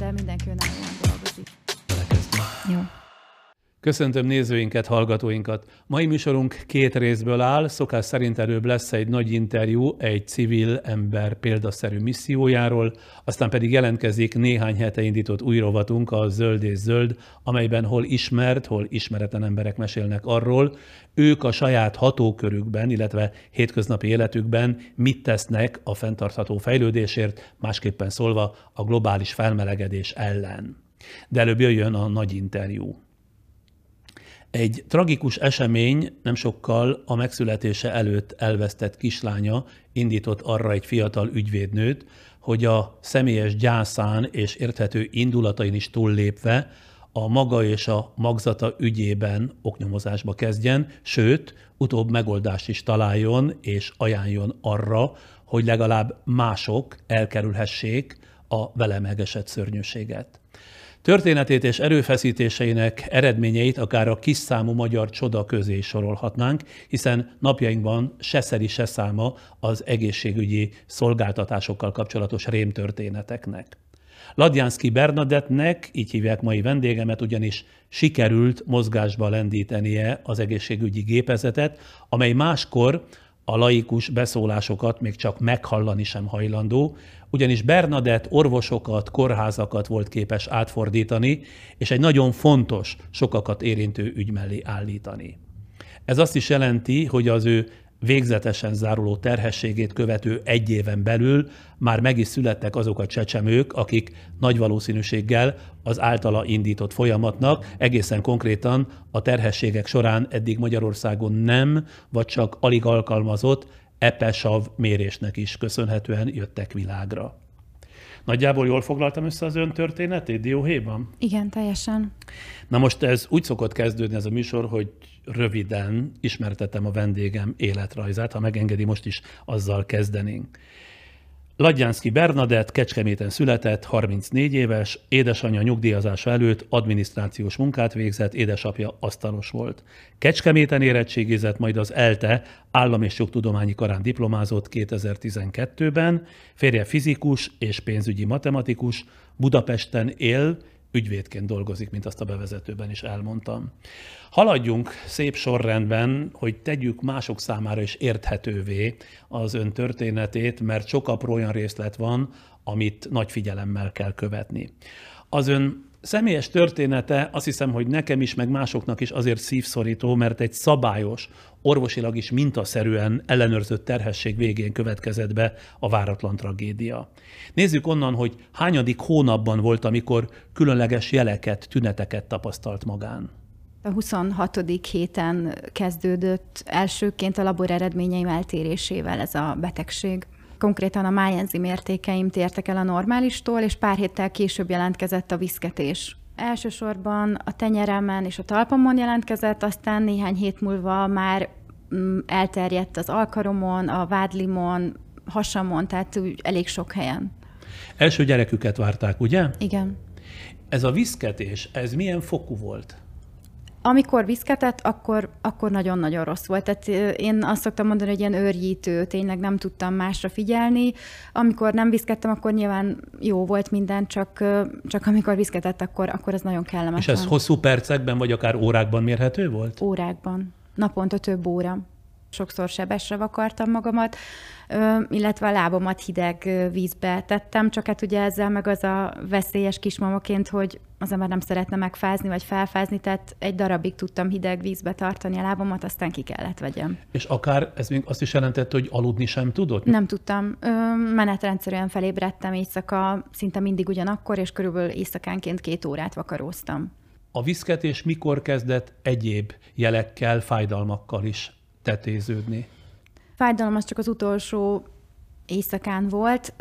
de mindenki önállóan dolgozik. Jó. Köszöntöm nézőinket, hallgatóinkat. Mai műsorunk két részből áll. Szokás szerint előbb lesz egy nagy interjú egy civil ember példaszerű missziójáról, aztán pedig jelentkezik néhány hete indított új rovatunk, a Zöld és Zöld, amelyben hol ismert, hol ismeretlen emberek mesélnek arról, ők a saját hatókörükben, illetve hétköznapi életükben mit tesznek a fenntartható fejlődésért, másképpen szólva a globális felmelegedés ellen. De előbb jöjjön a nagy interjú. Egy tragikus esemény nem sokkal a megszületése előtt elvesztett kislánya indított arra egy fiatal ügyvédnőt, hogy a személyes gyászán és érthető indulatain is túllépve a maga és a magzata ügyében oknyomozásba kezdjen, sőt, utóbb megoldást is találjon és ajánljon arra, hogy legalább mások elkerülhessék a vele megesett szörnyűséget. Történetét és erőfeszítéseinek eredményeit akár a kis számú magyar csoda közé sorolhatnánk, hiszen napjainkban se szeri, se száma az egészségügyi szolgáltatásokkal kapcsolatos rémtörténeteknek. Ladjánszki Bernadettnek, így hívják mai vendégemet, ugyanis sikerült mozgásba lendítenie az egészségügyi gépezetet, amely máskor a laikus beszólásokat még csak meghallani sem hajlandó, ugyanis Bernadett orvosokat, kórházakat volt képes átfordítani, és egy nagyon fontos, sokakat érintő ügy mellé állítani. Ez azt is jelenti, hogy az ő végzetesen záruló terhességét követő egy éven belül már meg is születtek azok a csecsemők, akik nagy valószínűséggel az általa indított folyamatnak egészen konkrétan a terhességek során eddig Magyarországon nem, vagy csak alig alkalmazott epesav mérésnek is köszönhetően jöttek világra. Nagyjából jól foglaltam össze az ön történetét dióhéjban? Igen, teljesen. Na most ez úgy szokott kezdődni ez a műsor, hogy röviden ismertetem a vendégem életrajzát, ha megengedi, most is azzal kezdenénk. Ladjánszki Bernadett Kecskeméten született, 34 éves, édesanyja nyugdíjazása előtt adminisztrációs munkát végzett, édesapja asztalos volt. Kecskeméten érettségizett, majd az ELTE állam és jogtudományi karán diplomázott 2012-ben, férje fizikus és pénzügyi matematikus, Budapesten él, ügyvédként dolgozik, mint azt a bevezetőben is elmondtam. Haladjunk szép sorrendben, hogy tegyük mások számára is érthetővé az ön történetét, mert sok apró olyan részlet van, amit nagy figyelemmel kell követni. Az ön személyes története azt hiszem, hogy nekem is, meg másoknak is azért szívszorító, mert egy szabályos, orvosilag is mintaszerűen ellenőrzött terhesség végén következett be a váratlan tragédia. Nézzük onnan, hogy hányadik hónapban volt, amikor különleges jeleket, tüneteket tapasztalt magán. A 26. héten kezdődött elsőként a labor eredményeim eltérésével ez a betegség. Konkrétan a májenzim értékeim tértek el a normálistól, és pár héttel később jelentkezett a viszketés. Elsősorban a tenyeremen és a talpamon jelentkezett, aztán néhány hét múlva már mm, elterjedt az alkaromon, a vádlimon, hasamon, tehát úgy elég sok helyen. Első gyereküket várták, ugye? Igen. Ez a viszketés, ez milyen fokú volt? Amikor viszketett, akkor, akkor nagyon-nagyon rossz volt. Tehát én azt szoktam mondani, hogy ilyen őrjítő, tényleg nem tudtam másra figyelni. Amikor nem viszkettem, akkor nyilván jó volt minden, csak, csak amikor viszketett, akkor, akkor ez nagyon kellemetlen. És ez hosszú percekben, vagy akár órákban mérhető volt? Órákban. Naponta több óra. Sokszor sebesre vakartam magamat illetve a lábomat hideg vízbe tettem, csak hát ugye ezzel meg az a veszélyes kismamaként, hogy az ember nem szeretne megfázni vagy felfázni, tehát egy darabig tudtam hideg vízbe tartani a lábomat, aztán ki kellett vegyem. És akár ez még azt is jelentette, hogy aludni sem tudott? Nem tudtam. Menetrendszerűen felébredtem éjszaka, szinte mindig ugyanakkor, és körülbelül éjszakánként két órát vakaróztam. A viszketés mikor kezdett egyéb jelekkel, fájdalmakkal is tetéződni? fájdalom az csak az utolsó éjszakán volt,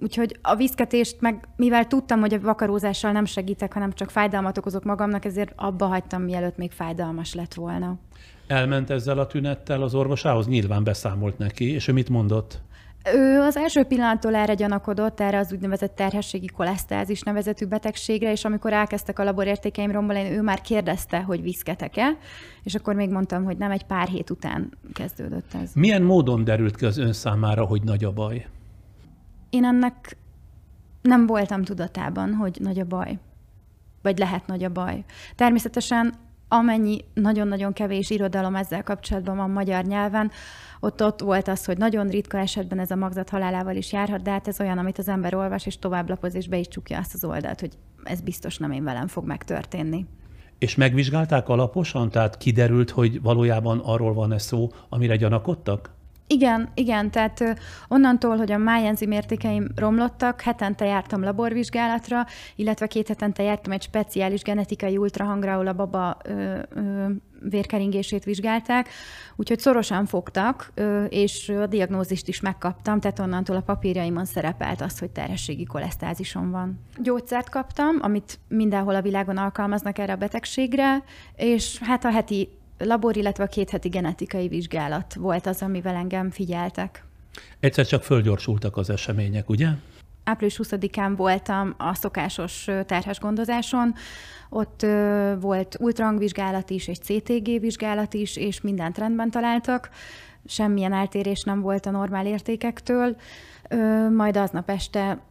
úgyhogy a viszketést meg, mivel tudtam, hogy a vakarózással nem segítek, hanem csak fájdalmat okozok magamnak, ezért abba hagytam, mielőtt még fájdalmas lett volna. Elment ezzel a tünettel az orvosához? Nyilván beszámolt neki, és ő mit mondott? Ő az első pillanattól erre gyanakodott, erre az úgynevezett terhességi kolesztázis nevezetű betegségre, és amikor elkezdtek a laborértékeim rombolni, ő már kérdezte, hogy viszketek-e, és akkor még mondtam, hogy nem, egy pár hét után kezdődött ez. Milyen módon derült ki az ön számára, hogy nagy a baj? Én ennek nem voltam tudatában, hogy nagy a baj, vagy lehet nagy a baj. Természetesen amennyi nagyon-nagyon kevés irodalom ezzel kapcsolatban van magyar nyelven, ott ott volt az, hogy nagyon ritka esetben ez a magzat halálával is járhat, de hát ez olyan, amit az ember olvas, és tovább lapoz, és be is csukja azt az oldalt, hogy ez biztos nem én velem fog megtörténni. És megvizsgálták alaposan? Tehát kiderült, hogy valójában arról van-e szó, amire gyanakodtak? Igen, igen, tehát onnantól, hogy a májenzim értékeim romlottak, hetente jártam laborvizsgálatra, illetve két hetente jártam egy speciális genetikai ultrahangra, ahol a baba ö, ö, vérkeringését vizsgálták, úgyhogy szorosan fogtak, és a diagnózist is megkaptam, tehát onnantól a papírjaimon szerepelt az, hogy terhességi kolesztázisom van. Gyógyszert kaptam, amit mindenhol a világon alkalmaznak erre a betegségre, és hát a heti labor, illetve a két heti genetikai vizsgálat volt az, amivel engem figyeltek. Egyszer csak fölgyorsultak az események, ugye? Április 20-án voltam a szokásos terhes gondozáson, ott volt ultrahangvizsgálat is, egy CTG vizsgálat is, és mindent rendben találtak. Semmilyen eltérés nem volt a normál értékektől. Majd aznap este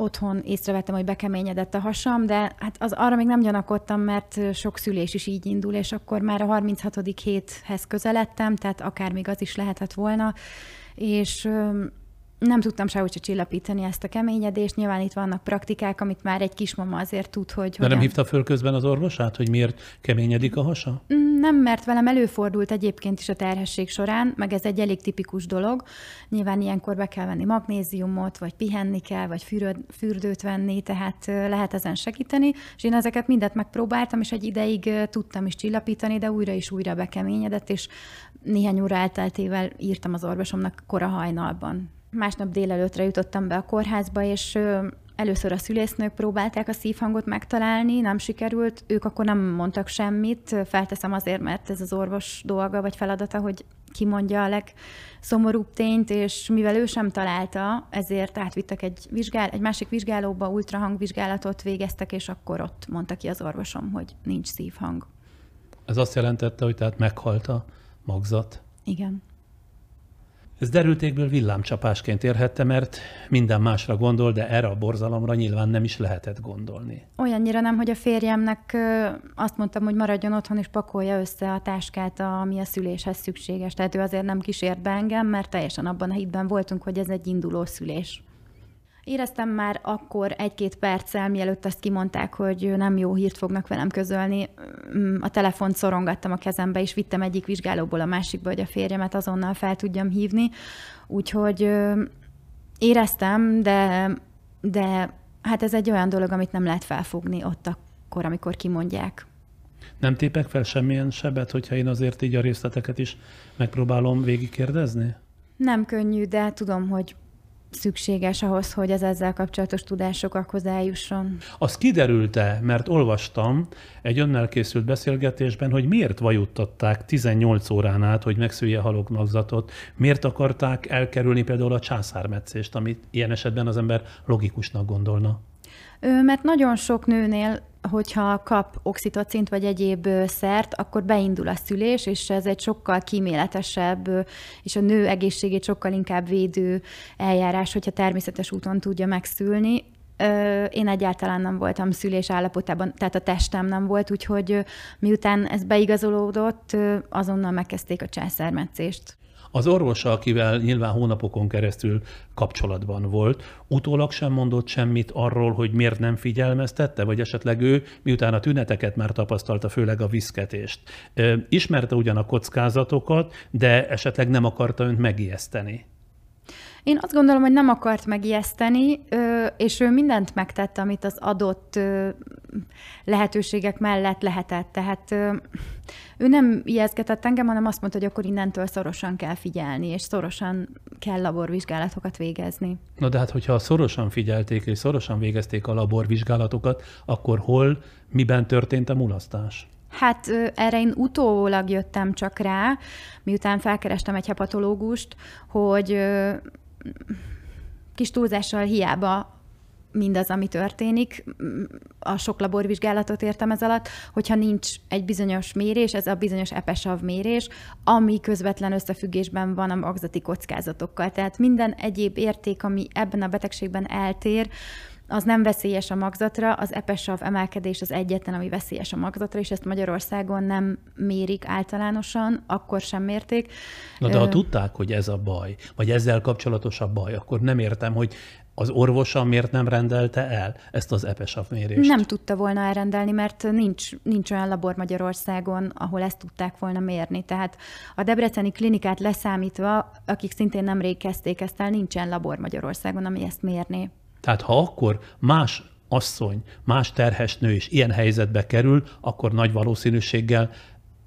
otthon észrevettem, hogy bekeményedett a hasam, de hát az arra még nem gyanakodtam, mert sok szülés is így indul, és akkor már a 36. héthez közeledtem, tehát akár még az is lehetett volna, és nem tudtam sehogy se csillapítani ezt a keményedést. Nyilván itt vannak praktikák, amit már egy kismama azért tud, hogy... De hogyan... nem hívta föl közben az orvosát, hogy miért keményedik a hasa? Mm, nem, mert velem előfordult egyébként is a terhesség során, meg ez egy elég tipikus dolog. Nyilván ilyenkor be kell venni magnéziumot, vagy pihenni kell, vagy füröd, fürdőt venni, tehát lehet ezen segíteni. És én ezeket mindet megpróbáltam, és egy ideig tudtam is csillapítani, de újra és újra bekeményedett, és néhány óra elteltével írtam az orvosomnak kora hajnalban Másnap délelőtre jutottam be a kórházba, és először a szülésznők próbálták a szívhangot megtalálni, nem sikerült, ők akkor nem mondtak semmit, felteszem azért, mert ez az orvos dolga vagy feladata, hogy kimondja a legszomorúbb tényt, és mivel ő sem találta, ezért átvittek egy, vizsgál, egy másik vizsgálóba, ultrahangvizsgálatot végeztek, és akkor ott mondta ki az orvosom, hogy nincs szívhang. Ez azt jelentette, hogy tehát meghalt a magzat? Igen. Ez derültékből villámcsapásként érhette, mert minden másra gondol, de erre a borzalomra nyilván nem is lehetett gondolni. Olyannyira nem, hogy a férjemnek azt mondtam, hogy maradjon otthon és pakolja össze a táskát, ami a szüléshez szükséges. Tehát ő azért nem kísért be engem, mert teljesen abban a hitben voltunk, hogy ez egy induló szülés. Éreztem már akkor egy-két perccel, mielőtt azt kimondták, hogy nem jó hírt fognak velem közölni. Mm, a telefont szorongattam a kezembe, és vittem egyik vizsgálóból a másikba, hogy a férjemet azonnal fel tudjam hívni. Úgyhogy éreztem, de, de hát ez egy olyan dolog, amit nem lehet felfogni ott akkor, amikor kimondják. Nem tépek fel semmilyen sebet, hogyha én azért így a részleteket is megpróbálom végigkérdezni? Nem könnyű, de tudom, hogy szükséges ahhoz, hogy az ezzel kapcsolatos tudásokhoz eljusson. Az kiderült-e, mert olvastam egy önnel készült beszélgetésben, hogy miért vajuttatták 18 órán át, hogy megszülje halokmagzatot, miért akarták elkerülni például a császármetszést, amit ilyen esetben az ember logikusnak gondolna? Mert nagyon sok nőnél hogyha kap oxitocint vagy egyéb szert, akkor beindul a szülés, és ez egy sokkal kíméletesebb, és a nő egészségét sokkal inkább védő eljárás, hogyha természetes úton tudja megszülni. Én egyáltalán nem voltam szülés állapotában, tehát a testem nem volt, úgyhogy miután ez beigazolódott, azonnal megkezdték a császármetszést. Az orvosa, akivel nyilván hónapokon keresztül kapcsolatban volt, utólag sem mondott semmit arról, hogy miért nem figyelmeztette, vagy esetleg ő, miután a tüneteket már tapasztalta, főleg a viszketést. Ismerte ugyan a kockázatokat, de esetleg nem akarta önt megijeszteni. Én azt gondolom, hogy nem akart megijeszteni, és ő mindent megtett, amit az adott lehetőségek mellett lehetett. Tehát ő nem ijeszgetett engem, hanem azt mondta, hogy akkor innentől szorosan kell figyelni, és szorosan kell laborvizsgálatokat végezni. Na de hát, hogyha szorosan figyelték és szorosan végezték a laborvizsgálatokat, akkor hol, miben történt a mulasztás? Hát erre én utólag jöttem csak rá, miután felkerestem egy hepatológust, hogy kis túlzással hiába mindaz, ami történik, a sok laborvizsgálatot értem ez alatt, hogyha nincs egy bizonyos mérés, ez a bizonyos epesav mérés, ami közvetlen összefüggésben van a magzati kockázatokkal. Tehát minden egyéb érték, ami ebben a betegségben eltér, az nem veszélyes a magzatra, az epesav emelkedés az egyetlen, ami veszélyes a magzatra, és ezt Magyarországon nem mérik általánosan, akkor sem mérték. Na de ha tudták, hogy ez a baj, vagy ezzel kapcsolatos a baj, akkor nem értem, hogy az orvosa miért nem rendelte el ezt az EPESAV mérést? Nem tudta volna elrendelni, mert nincs, nincs olyan labor Magyarországon, ahol ezt tudták volna mérni. Tehát a Debreceni klinikát leszámítva, akik szintén nemrég kezdték ezt el, nincsen labor Magyarországon, ami ezt mérné. Tehát ha akkor más asszony, más terhes nő is ilyen helyzetbe kerül, akkor nagy valószínűséggel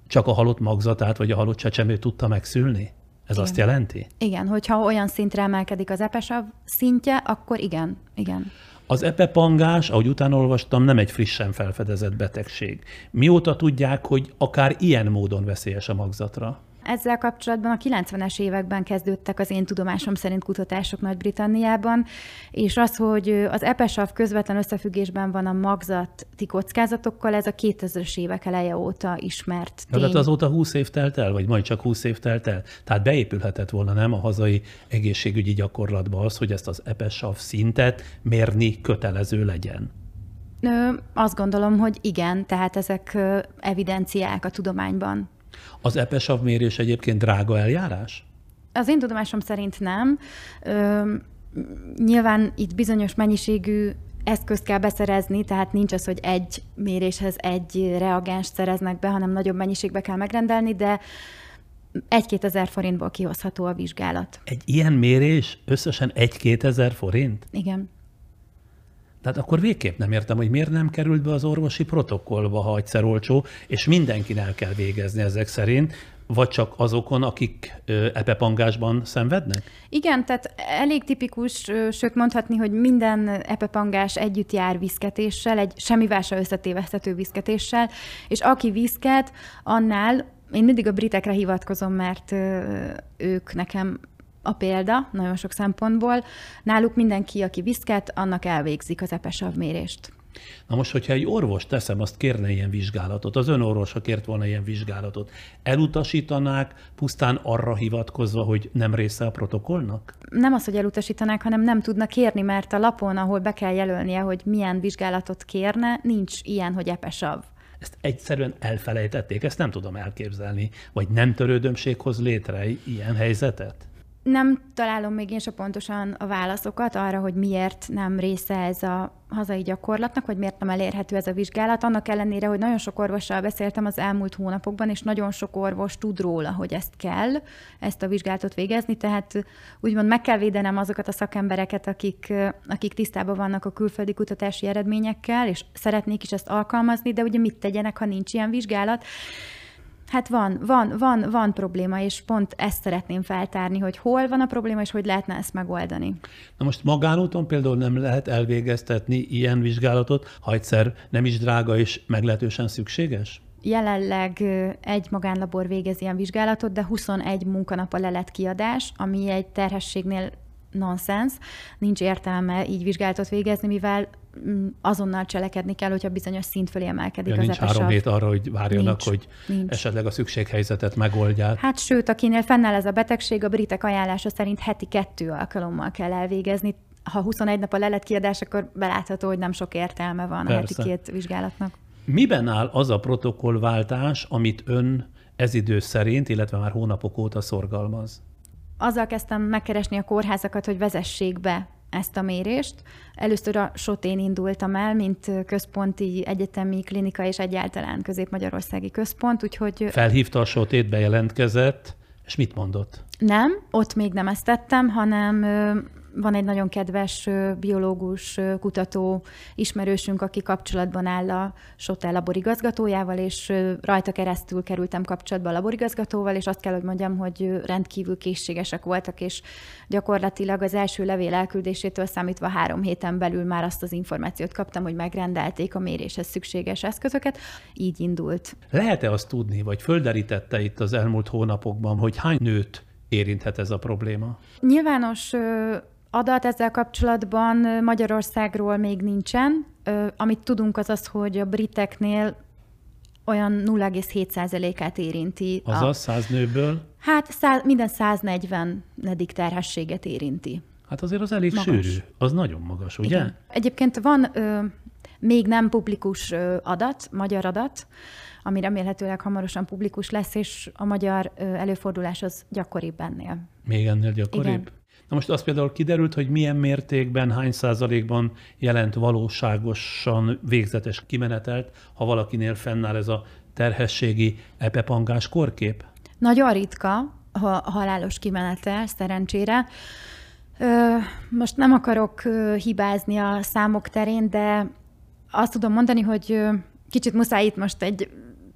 csak a halott magzatát vagy a halott csecsemőt tudta megszülni? Ez igen. azt jelenti? Igen, hogyha olyan szintre emelkedik az epesav szintje, akkor igen, igen. Az epepangás, ahogy utána olvastam, nem egy frissen felfedezett betegség. Mióta tudják, hogy akár ilyen módon veszélyes a magzatra? Ezzel kapcsolatban a 90-es években kezdődtek az én tudomásom szerint kutatások Nagy-Britanniában, és az, hogy az EPESAV közvetlen összefüggésben van a magzati kockázatokkal, ez a 2000-es évek eleje óta ismert tény. Tehát azóta 20 év telt el, vagy majd csak 20 év telt el? Tehát beépülhetett volna nem a hazai egészségügyi gyakorlatba az, hogy ezt az EPESAV szintet mérni kötelező legyen? Azt gondolom, hogy igen, tehát ezek evidenciák a tudományban. Az EPESAV mérés egyébként drága eljárás? Az én tudomásom szerint nem. Ö, nyilván itt bizonyos mennyiségű eszközt kell beszerezni, tehát nincs az, hogy egy méréshez egy reagenst szereznek be, hanem nagyobb mennyiségbe kell megrendelni, de egy-két ezer forintból kihozható a vizsgálat. Egy ilyen mérés összesen egy-két ezer forint? Igen. Tehát akkor végképp nem értem, hogy miért nem került be az orvosi protokollba, ha egyszer olcsó, és mindenkin el kell végezni ezek szerint, vagy csak azokon, akik epepangásban szenvednek? Igen, tehát elég tipikus, sőt mondhatni, hogy minden epepangás együtt jár viszketéssel, egy semmivel se összetévesztető viszketéssel, és aki viszket, annál én mindig a britekre hivatkozom, mert ők nekem a példa nagyon sok szempontból. Náluk mindenki, aki viszket, annak elvégzik az epesav mérést. Na most, hogyha egy orvos teszem, azt kérne ilyen vizsgálatot, az orvosa kért volna ilyen vizsgálatot, elutasítanák pusztán arra hivatkozva, hogy nem része a protokollnak? Nem az, hogy elutasítanák, hanem nem tudnak kérni, mert a lapon, ahol be kell jelölnie, hogy milyen vizsgálatot kérne, nincs ilyen, hogy epesav. Ezt egyszerűen elfelejtették, ezt nem tudom elképzelni. Vagy nem törődömség hoz létre ilyen helyzetet? Nem találom még én se pontosan a válaszokat arra, hogy miért nem része ez a hazai gyakorlatnak, vagy miért nem elérhető ez a vizsgálat. Annak ellenére, hogy nagyon sok orvossal beszéltem az elmúlt hónapokban, és nagyon sok orvos tud róla, hogy ezt kell, ezt a vizsgálatot végezni, tehát úgymond meg kell védenem azokat a szakembereket, akik, akik tisztában vannak a külföldi kutatási eredményekkel, és szeretnék is ezt alkalmazni, de ugye mit tegyenek, ha nincs ilyen vizsgálat. Hát van, van, van, van probléma, és pont ezt szeretném feltárni, hogy hol van a probléma, és hogy lehetne ezt megoldani. Na most magánúton például nem lehet elvégeztetni ilyen vizsgálatot, ha egyszer nem is drága és meglehetősen szükséges? Jelenleg egy magánlabor végez ilyen vizsgálatot, de 21 munkanap a lelet kiadás, ami egy terhességnél nonsens, nincs értelme így vizsgálatot végezni, mivel azonnal cselekedni kell, hogyha bizonyos szint fölé emelkedik ja, az nincs három hét arra, hogy várjanak, nincs, hogy nincs. esetleg a szükséghelyzetet megoldják. Hát sőt, akinél fennáll ez a betegség, a britek ajánlása szerint heti kettő alkalommal kell elvégezni. Ha 21 nap a lelet kiadás, akkor belátható, hogy nem sok értelme van Persze. a heti két vizsgálatnak. Miben áll az a protokollváltás, amit ön ez idő szerint, illetve már hónapok óta szorgalmaz? azzal kezdtem megkeresni a kórházakat, hogy vezessék be ezt a mérést. Először a Sotén indultam el, mint központi egyetemi klinika és egyáltalán közép-magyarországi központ, úgyhogy... Felhívta a Sotét, bejelentkezett, és mit mondott? Nem, ott még nem ezt tettem, hanem van egy nagyon kedves biológus, kutató ismerősünk, aki kapcsolatban áll a SOTE laborigazgatójával, és rajta keresztül kerültem kapcsolatba a laborigazgatóval, és azt kell, hogy mondjam, hogy rendkívül készségesek voltak, és gyakorlatilag az első levél elküldésétől számítva három héten belül már azt az információt kaptam, hogy megrendelték a méréshez szükséges eszközöket. Így indult. Lehet-e azt tudni, vagy földerítette itt az elmúlt hónapokban, hogy hány nőt érinthet ez a probléma? Nyilvános adat ezzel kapcsolatban Magyarországról még nincsen. Amit tudunk az az, hogy a briteknél olyan 0,7%-át érinti. Azaz a, 100 nőből? Hát száz, minden 140 terhességet érinti. Hát azért az elég magas. sűrű, az nagyon magas, ugye? Igen. Egyébként van ö, még nem publikus ö, adat, magyar adat, ami remélhetőleg hamarosan publikus lesz, és a magyar ö, előfordulás az gyakoribb ennél. Még ennél gyakoribb? Igen. Na most az például kiderült, hogy milyen mértékben, hány százalékban jelent valóságosan végzetes kimenetelt, ha valakinél fennáll ez a terhességi epepangás korkép? Nagyon ritka a halálos kimenetel, szerencsére. Most nem akarok hibázni a számok terén, de azt tudom mondani, hogy kicsit muszáj itt most egy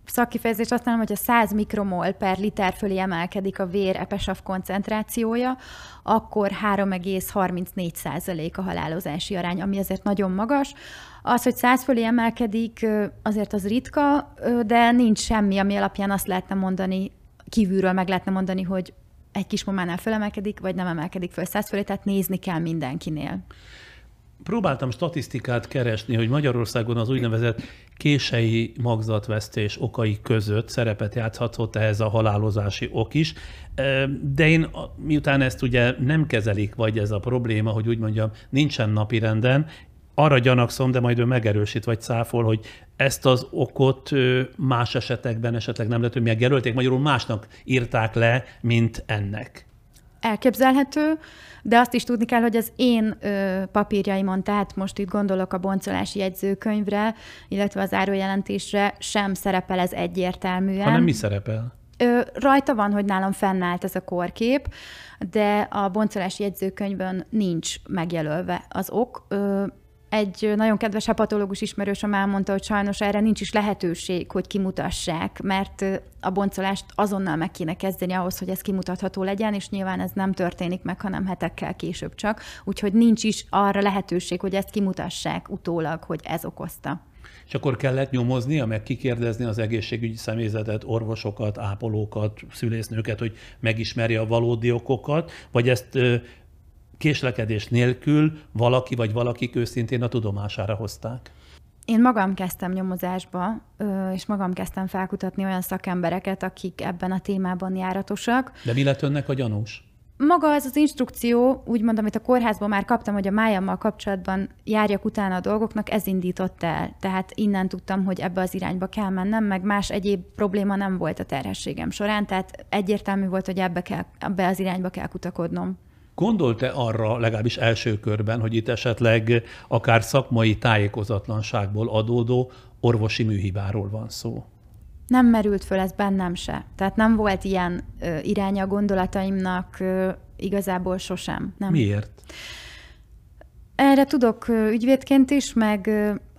szakkifejezést használom, a 100 mikromol per liter fölé emelkedik a vér epesav koncentrációja, akkor 3,34 százalék a halálozási arány, ami azért nagyon magas. Az, hogy 100 fölé emelkedik, azért az ritka, de nincs semmi, ami alapján azt lehetne mondani, kívülről meg lehetne mondani, hogy egy kismamánál fölemelkedik, vagy nem emelkedik föl 100 fölé, tehát nézni kell mindenkinél. Próbáltam statisztikát keresni, hogy Magyarországon az úgynevezett kései magzatvesztés okai között szerepet játszhatott ehhez a halálozási ok is, de én miután ezt ugye nem kezelik, vagy ez a probléma, hogy úgy mondjam, nincsen napirenden, arra gyanakszom, de majd ő megerősít vagy cáfol, hogy ezt az okot más esetekben esetleg nem lehet, hogy megjelölték, magyarul másnak írták le, mint ennek. Elképzelhető, de azt is tudni kell, hogy az én ö, papírjaimon, tehát most itt gondolok a boncolási jegyzőkönyvre, illetve az árójelentésre sem szerepel ez egyértelműen. Hanem mi szerepel? Ö, rajta van, hogy nálam fennállt ez a korkép, de a boncolási jegyzőkönyvön nincs megjelölve az ok. Ö, egy nagyon kedves hepatológus ismerősöm elmondta, hogy sajnos erre nincs is lehetőség, hogy kimutassák, mert a boncolást azonnal meg kéne kezdeni ahhoz, hogy ez kimutatható legyen, és nyilván ez nem történik meg, hanem hetekkel később csak. Úgyhogy nincs is arra lehetőség, hogy ezt kimutassák utólag, hogy ez okozta. És akkor kellett nyomoznia, meg kikérdezni az egészségügyi személyzetet, orvosokat, ápolókat, szülésznőket, hogy megismerje a valódi okokat, vagy ezt késlekedés nélkül valaki vagy valakik őszintén a tudomására hozták? Én magam kezdtem nyomozásba, és magam kezdtem felkutatni olyan szakembereket, akik ebben a témában járatosak. De mi lett önnek a gyanús? Maga ez az instrukció, úgymond, amit a kórházban már kaptam, hogy a májammal kapcsolatban járjak utána a dolgoknak, ez indított el. Tehát innen tudtam, hogy ebbe az irányba kell mennem, meg más egyéb probléma nem volt a terhességem során, tehát egyértelmű volt, hogy ebbe, kell, ebbe az irányba kell kutakodnom. Gondolt-e arra legalábbis első körben, hogy itt esetleg akár szakmai tájékozatlanságból adódó orvosi műhibáról van szó? Nem merült föl ez bennem se. Tehát nem volt ilyen ö, iránya a gondolataimnak ö, igazából sosem. Nem. Miért? Erre tudok ügyvédként is, meg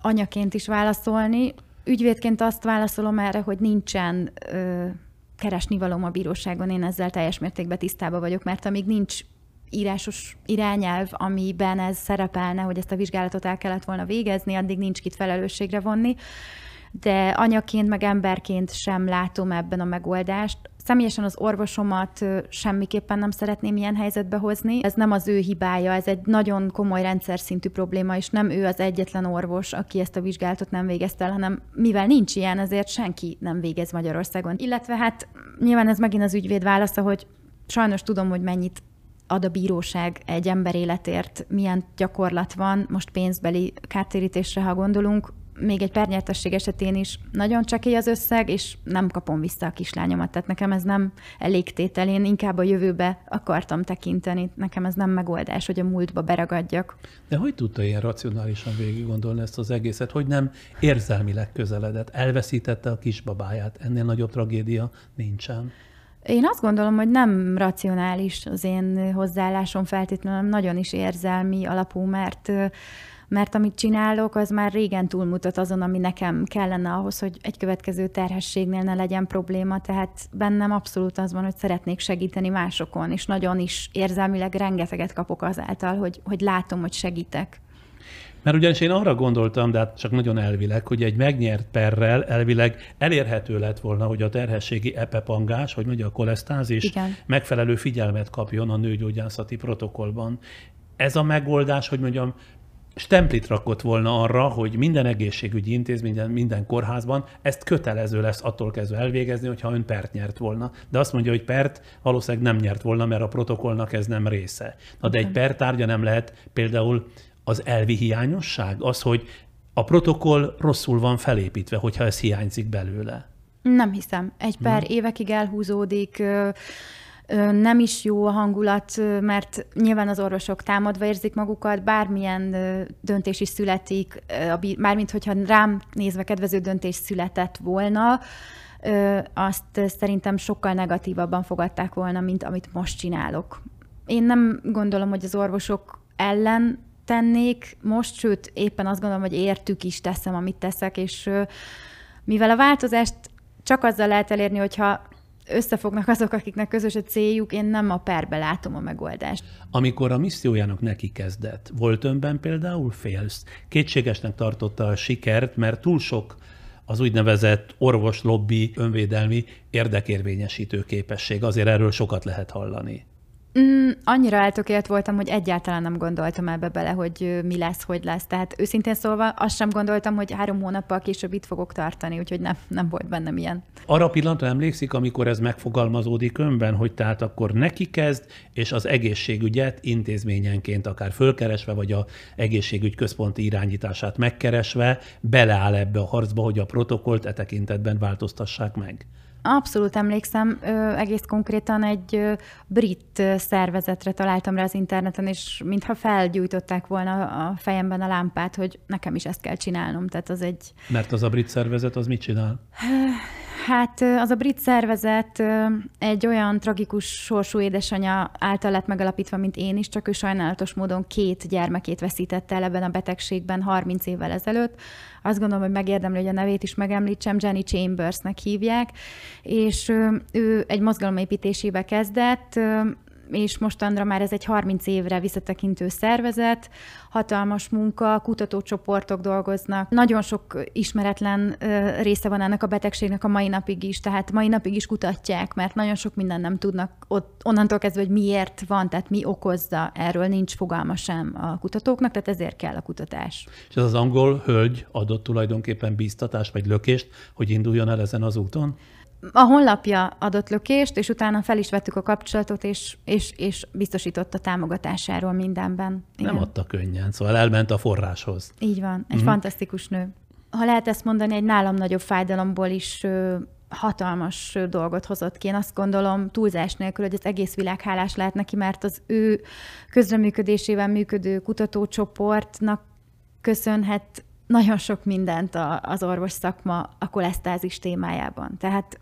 anyaként is válaszolni. Ügyvédként azt válaszolom erre, hogy nincsen ö, keresni valóm a bíróságon, én ezzel teljes mértékben tisztában vagyok, mert amíg nincs írásos irányelv, amiben ez szerepelne, hogy ezt a vizsgálatot el kellett volna végezni, addig nincs kit felelősségre vonni. De anyaként, meg emberként sem látom ebben a megoldást. Személyesen az orvosomat semmiképpen nem szeretném ilyen helyzetbe hozni. Ez nem az ő hibája, ez egy nagyon komoly rendszer szintű probléma, és nem ő az egyetlen orvos, aki ezt a vizsgálatot nem végezte el, hanem mivel nincs ilyen, ezért senki nem végez Magyarországon. Illetve hát nyilván ez megint az ügyvéd válasza, hogy sajnos tudom, hogy mennyit ad a bíróság egy ember életért, milyen gyakorlat van, most pénzbeli kártérítésre, ha gondolunk, még egy pernyertesség esetén is nagyon csekély az összeg, és nem kapom vissza a kislányomat. Tehát nekem ez nem elégtétel, én inkább a jövőbe akartam tekinteni. Nekem ez nem megoldás, hogy a múltba beragadjak. De hogy tudta ilyen racionálisan végig gondolni ezt az egészet, hogy nem érzelmileg közeledett, elveszítette a kisbabáját? Ennél nagyobb tragédia nincsen. Én azt gondolom, hogy nem racionális az én hozzáállásom feltétlenül, nagyon is érzelmi alapú, mert mert amit csinálok, az már régen túlmutat azon, ami nekem kellene ahhoz, hogy egy következő terhességnél ne legyen probléma, tehát bennem abszolút az van, hogy szeretnék segíteni másokon, és nagyon is érzelmileg rengeteget kapok azáltal, hogy, hogy látom, hogy segítek. Mert ugyanis én arra gondoltam, de hát csak nagyon elvileg, hogy egy megnyert perrel elvileg elérhető lett volna, hogy a terhességi epepangás, hogy mondja a kolesztázis, Igen. megfelelő figyelmet kapjon a nőgyógyászati protokollban. ez a megoldás, hogy mondjam, stemplit rakott volna arra, hogy minden egészségügyi intézményen, minden kórházban ezt kötelező lesz attól kezdve elvégezni, hogyha ön pert nyert volna. De azt mondja, hogy pert valószínűleg nem nyert volna, mert a protokollnak ez nem része. Na de egy per tárgya nem lehet például az elvi hiányosság, az, hogy a protokoll rosszul van felépítve, hogyha ez hiányzik belőle. Nem hiszem. Egy per hmm. évekig elhúzódik, nem is jó a hangulat, mert nyilván az orvosok támadva érzik magukat, bármilyen döntés is születik, mármint hogyha rám nézve kedvező döntés született volna, azt szerintem sokkal negatívabban fogadták volna, mint amit most csinálok. Én nem gondolom, hogy az orvosok ellen tennék most, sőt, éppen azt gondolom, hogy értük is teszem, amit teszek, és mivel a változást csak azzal lehet elérni, hogyha összefognak azok, akiknek közös a céljuk, én nem a perbe látom a megoldást. Amikor a missziójának neki kezdett, volt önben például félsz? Kétségesnek tartotta a sikert, mert túl sok az úgynevezett orvoslobbi, önvédelmi érdekérvényesítő képesség. Azért erről sokat lehet hallani. Mm, annyira eltökélt voltam, hogy egyáltalán nem gondoltam ebbe bele, hogy mi lesz, hogy lesz. Tehát őszintén szólva azt sem gondoltam, hogy három hónappal később itt fogok tartani, úgyhogy nem, nem volt bennem ilyen. Arra pillanatra emlékszik, amikor ez megfogalmazódik önben, hogy tehát akkor neki kezd, és az egészségügyet intézményenként akár fölkeresve, vagy a egészségügy központi irányítását megkeresve beleáll ebbe a harcba, hogy a protokollt e tekintetben változtassák meg. Abszolút emlékszem, ö, egész konkrétan egy ö, brit szervezetre találtam rá az interneten, és mintha felgyújtották volna a fejemben a lámpát, hogy nekem is ezt kell csinálnom. Tehát az egy... Mert az a brit szervezet, az mit csinál? Hát az a brit szervezet egy olyan tragikus sorsú édesanyja által lett megalapítva, mint én is, csak ő sajnálatos módon két gyermekét veszítette el ebben a betegségben 30 évvel ezelőtt. Azt gondolom, hogy megérdemli, hogy a nevét is megemlítsem, Jenny Chambersnek hívják, és ő egy mozgalomépítésébe kezdett, és mostanra már ez egy 30 évre visszatekintő szervezet, hatalmas munka, kutatócsoportok dolgoznak, nagyon sok ismeretlen része van ennek a betegségnek a mai napig is, tehát mai napig is kutatják, mert nagyon sok minden nem tudnak ott, onnantól kezdve, hogy miért van, tehát mi okozza, erről nincs fogalma sem a kutatóknak, tehát ezért kell a kutatás. És ez az angol hölgy adott tulajdonképpen bíztatást vagy lökést, hogy induljon el ezen az úton? A honlapja adott lökést, és utána fel is vettük a kapcsolatot, és, és, és biztosított a támogatásáról mindenben. Igen. Nem adta könnyen, szóval elment a forráshoz. Így van, egy mm-hmm. fantasztikus nő. Ha lehet ezt mondani, egy nálam nagyobb fájdalomból is ö, hatalmas dolgot hozott ki. Én azt gondolom túlzás nélkül, hogy az egész világ hálás lehet neki, mert az ő közreműködésével működő kutatócsoportnak köszönhet nagyon sok mindent az orvos szakma a kolesztázis témájában. Tehát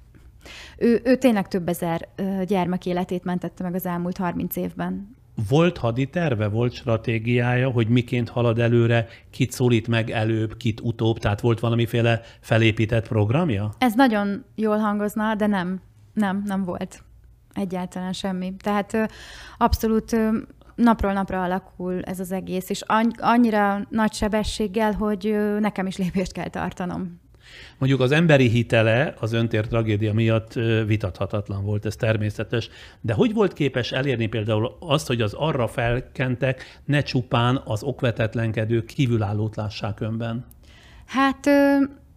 ő, ő tényleg több ezer gyermek életét mentette meg az elmúlt 30 évben. Volt haditerve, volt stratégiája, hogy miként halad előre, kit szólít meg előbb, kit utóbb, tehát volt valamiféle felépített programja? Ez nagyon jól hangozna, de nem, nem, nem volt. Egyáltalán semmi. Tehát abszolút napról napra alakul ez az egész, és annyira nagy sebességgel, hogy nekem is lépést kell tartanom. Mondjuk az emberi hitele az öntér tragédia miatt vitathatatlan volt, ez természetes, de hogy volt képes elérni például azt, hogy az arra felkentek ne csupán az okvetetlenkedők kívülállót lássák önben? Hát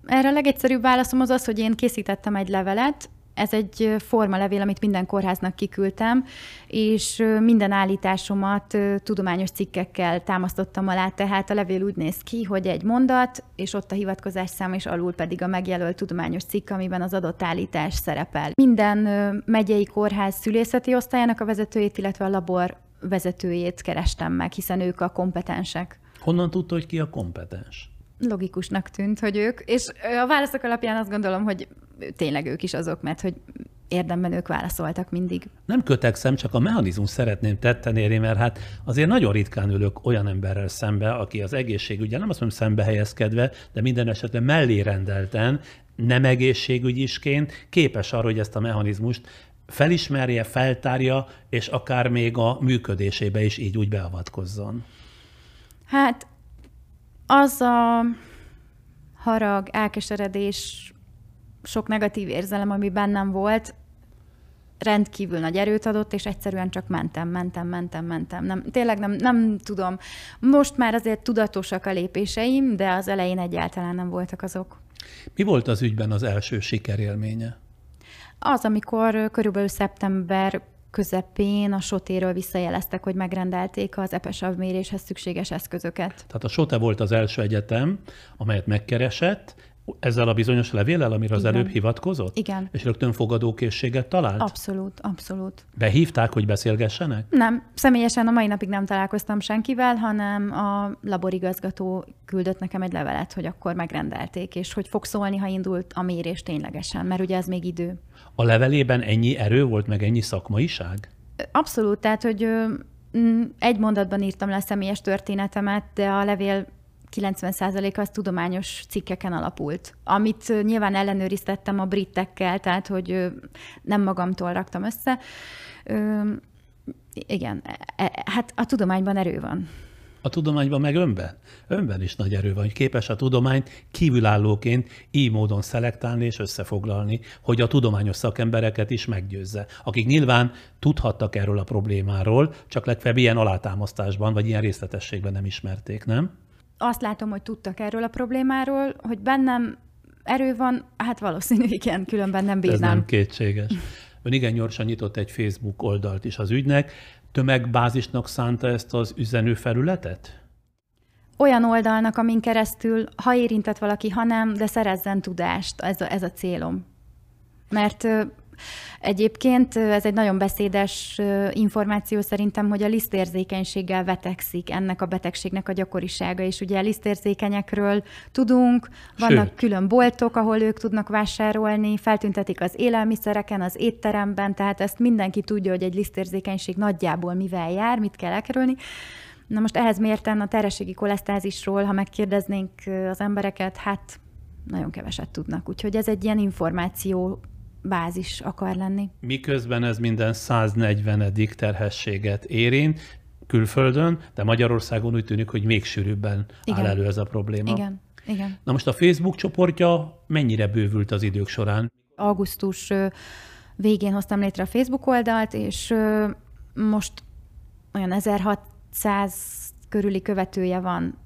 erre a legegyszerűbb válaszom az az, hogy én készítettem egy levelet, ez egy formalevél, amit minden kórháznak kiküldtem, és minden állításomat tudományos cikkekkel támasztottam alá, tehát a levél úgy néz ki, hogy egy mondat, és ott a hivatkozás szám, és alul pedig a megjelölt tudományos cikk, amiben az adott állítás szerepel. Minden megyei kórház szülészeti osztályának a vezetőjét, illetve a labor vezetőjét kerestem meg, hiszen ők a kompetensek. Honnan tudta, hogy ki a kompetens? Logikusnak tűnt, hogy ők, és a válaszok alapján azt gondolom, hogy tényleg ők is azok, mert hogy érdemben ők válaszoltak mindig. Nem kötekszem, csak a mechanizmus szeretném tetten érni, mert hát azért nagyon ritkán ülök olyan emberrel szembe, aki az egészségügye, nem azt mondom szembe helyezkedve, de minden esetben mellé rendelten, nem egészségügyisként képes arra, hogy ezt a mechanizmust felismerje, feltárja, és akár még a működésébe is így úgy beavatkozzon. Hát az a harag, elkeseredés, sok negatív érzelem, ami bennem volt, rendkívül nagy erőt adott, és egyszerűen csak mentem, mentem, mentem, mentem. Nem, tényleg nem, nem tudom. Most már azért tudatosak a lépéseim, de az elején egyáltalán nem voltak azok. Mi volt az ügyben az első sikerélménye? Az, amikor körülbelül szeptember közepén a sotéről visszajeleztek, hogy megrendelték az epesav méréshez szükséges eszközöket. Tehát a SOTE volt az első egyetem, amelyet megkeresett, ezzel a bizonyos levéllel, amire az Igen. előbb hivatkozott? Igen. És rögtön fogadókészséget talált? Abszolút, abszolút. Behívták, hogy beszélgessenek? Nem, személyesen a mai napig nem találkoztam senkivel, hanem a laborigazgató küldött nekem egy levelet, hogy akkor megrendelték, és hogy fog szólni, ha indult a mérés ténylegesen, mert ugye ez még idő. A levelében ennyi erő volt, meg ennyi szakmaiság? Abszolút, tehát, hogy egy mondatban írtam le a személyes történetemet, de a levél 90% az tudományos cikkeken alapult, amit nyilván ellenőriztettem a britekkel, tehát hogy nem magamtól raktam össze. Igen, e- e- hát a tudományban erő van. A tudományban meg önben? Önben is nagy erő van, hogy képes a tudományt kívülállóként így módon szelektálni és összefoglalni, hogy a tudományos szakembereket is meggyőzze, akik nyilván tudhattak erről a problémáról, csak legfeljebb ilyen alátámasztásban vagy ilyen részletességben nem ismerték, nem? Azt látom, hogy tudtak erről a problémáról, hogy bennem erő van, hát valószínű igen, különben nem Ez bírnám. nem kétséges. Ön igen gyorsan nyitott egy Facebook oldalt is az ügynek. Tömegbázisnak szánta ezt az üzenőfelületet? Olyan oldalnak, amin keresztül, ha érintett valaki, ha nem, de szerezzen tudást, ez a, ez a célom. Mert egyébként ez egy nagyon beszédes információ szerintem, hogy a lisztérzékenységgel vetekszik ennek a betegségnek a gyakorisága, és ugye a lisztérzékenyekről tudunk, vannak Sőt. külön boltok, ahol ők tudnak vásárolni, feltüntetik az élelmiszereken, az étteremben, tehát ezt mindenki tudja, hogy egy lisztérzékenység nagyjából mivel jár, mit kell elkerülni. Na most ehhez mérten a terhességi kolesztázisról, ha megkérdeznénk az embereket, hát nagyon keveset tudnak. Úgyhogy ez egy ilyen információ bázis akar lenni. Miközben ez minden 140 terhességet érint külföldön, de Magyarországon úgy tűnik, hogy még sűrűbben Igen. áll elő ez a probléma. Igen, igen. Na most a Facebook csoportja mennyire bővült az idők során? Augusztus végén hoztam létre a Facebook oldalt, és most olyan 1600 körüli követője van.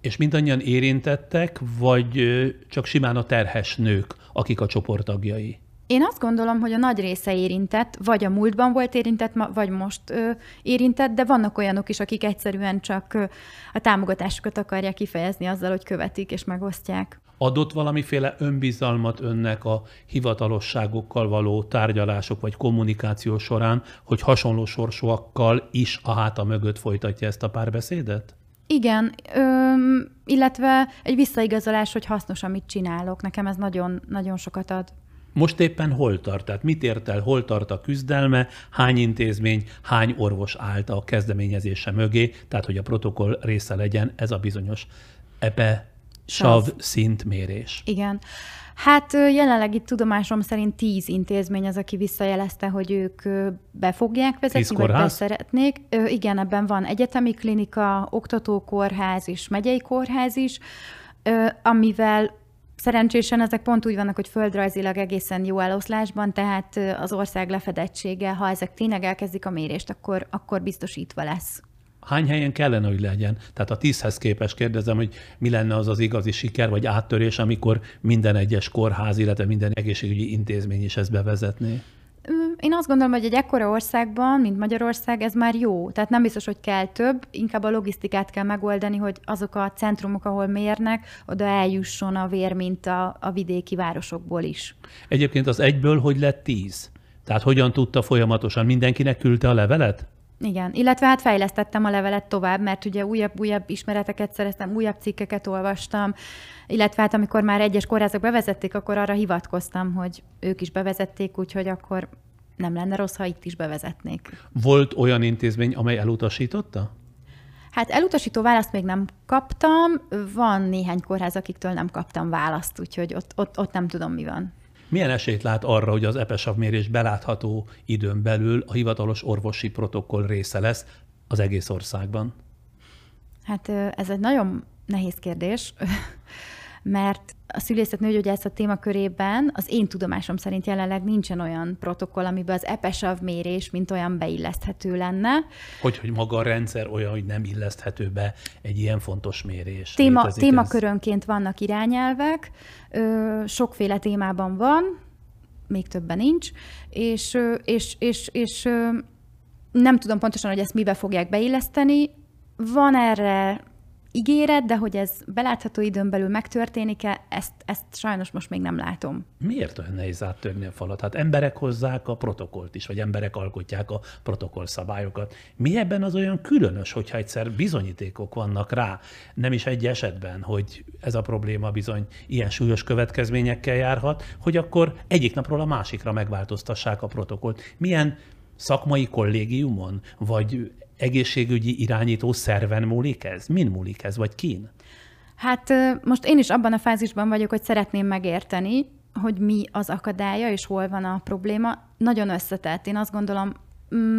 És mindannyian érintettek, vagy csak simán a terhes nők, akik a csoport tagjai? Én azt gondolom, hogy a nagy része érintett, vagy a múltban volt érintett, vagy most ö, érintett, de vannak olyanok is, akik egyszerűen csak ö, a támogatásukat akarják kifejezni azzal, hogy követik és megosztják. Adott valamiféle önbizalmat önnek a hivatalosságokkal való tárgyalások vagy kommunikáció során, hogy hasonló sorsúakkal is a háta mögött folytatja ezt a párbeszédet? Igen, öm, illetve egy visszaigazolás, hogy hasznos, amit csinálok. Nekem ez nagyon, nagyon sokat ad. Most éppen hol tart? Tehát mit ért el, hol tart a küzdelme, hány intézmény, hány orvos állt a kezdeményezése mögé, tehát hogy a protokoll része legyen ez a bizonyos epe sav szintmérés. Igen. Hát jelenleg itt tudomásom szerint tíz intézmény az, aki visszajelezte, hogy ők be fogják vezetni, vagy be szeretnék. Igen, ebben van egyetemi klinika, oktatókórház és megyei kórház is, amivel Szerencsésen ezek pont úgy vannak, hogy földrajzilag egészen jó eloszlásban, tehát az ország lefedettsége, ha ezek tényleg elkezdik a mérést, akkor, akkor biztosítva lesz. Hány helyen kellene, hogy legyen? Tehát a tízhez képest kérdezem, hogy mi lenne az az igazi siker vagy áttörés, amikor minden egyes kórház, illetve minden egészségügyi intézmény is ezt bevezetné? Én azt gondolom, hogy egy ekkora országban, mint Magyarország, ez már jó. Tehát nem biztos, hogy kell több, inkább a logisztikát kell megoldani, hogy azok a centrumok, ahol mérnek, oda eljusson a vér, mint a, a vidéki városokból is. Egyébként az egyből hogy lett tíz? Tehát hogyan tudta folyamatosan? Mindenkinek küldte a levelet? Igen, illetve hát fejlesztettem a levelet tovább, mert ugye újabb-újabb ismereteket szereztem, újabb cikkeket olvastam, illetve hát amikor már egyes kórházak bevezették, akkor arra hivatkoztam, hogy ők is bevezették, úgyhogy akkor nem lenne rossz, ha itt is bevezetnék. Volt olyan intézmény, amely elutasította? Hát elutasító választ még nem kaptam, van néhány kórház, akiktől nem kaptam választ, úgyhogy ott, ott, ott nem tudom, mi van. Milyen esélyt lát arra, hogy az EPESAV mérés belátható időn belül a hivatalos orvosi protokoll része lesz az egész országban? Hát ez egy nagyon nehéz kérdés. Mert a szülészet nőgyógyászat témakörében az én tudomásom szerint jelenleg nincsen olyan protokoll, amiben az epesav mérés, mint olyan beilleszthető lenne. Hogy, hogy maga a rendszer olyan, hogy nem illeszthető be egy ilyen fontos mérés. Téma, témakörönként ez... vannak irányelvek, ö, sokféle témában van, még többen nincs, és, és, és, és nem tudom pontosan, hogy ezt mibe fogják beilleszteni. Van erre ígéret, de hogy ez belátható időn belül megtörténik-e, ezt, ezt sajnos most még nem látom. Miért olyan nehéz áttörni a falat? Hát emberek hozzák a protokollt is, vagy emberek alkotják a protokoll szabályokat. Mi ebben az olyan különös, hogyha egyszer bizonyítékok vannak rá, nem is egy esetben, hogy ez a probléma bizony ilyen súlyos következményekkel járhat, hogy akkor egyik napról a másikra megváltoztassák a protokollt. Milyen szakmai kollégiumon, vagy egészségügyi irányító szerven múlik ez? Min múlik ez, vagy kin? Hát most én is abban a fázisban vagyok, hogy szeretném megérteni, hogy mi az akadálya, és hol van a probléma. Nagyon összetett. Én azt gondolom, mm,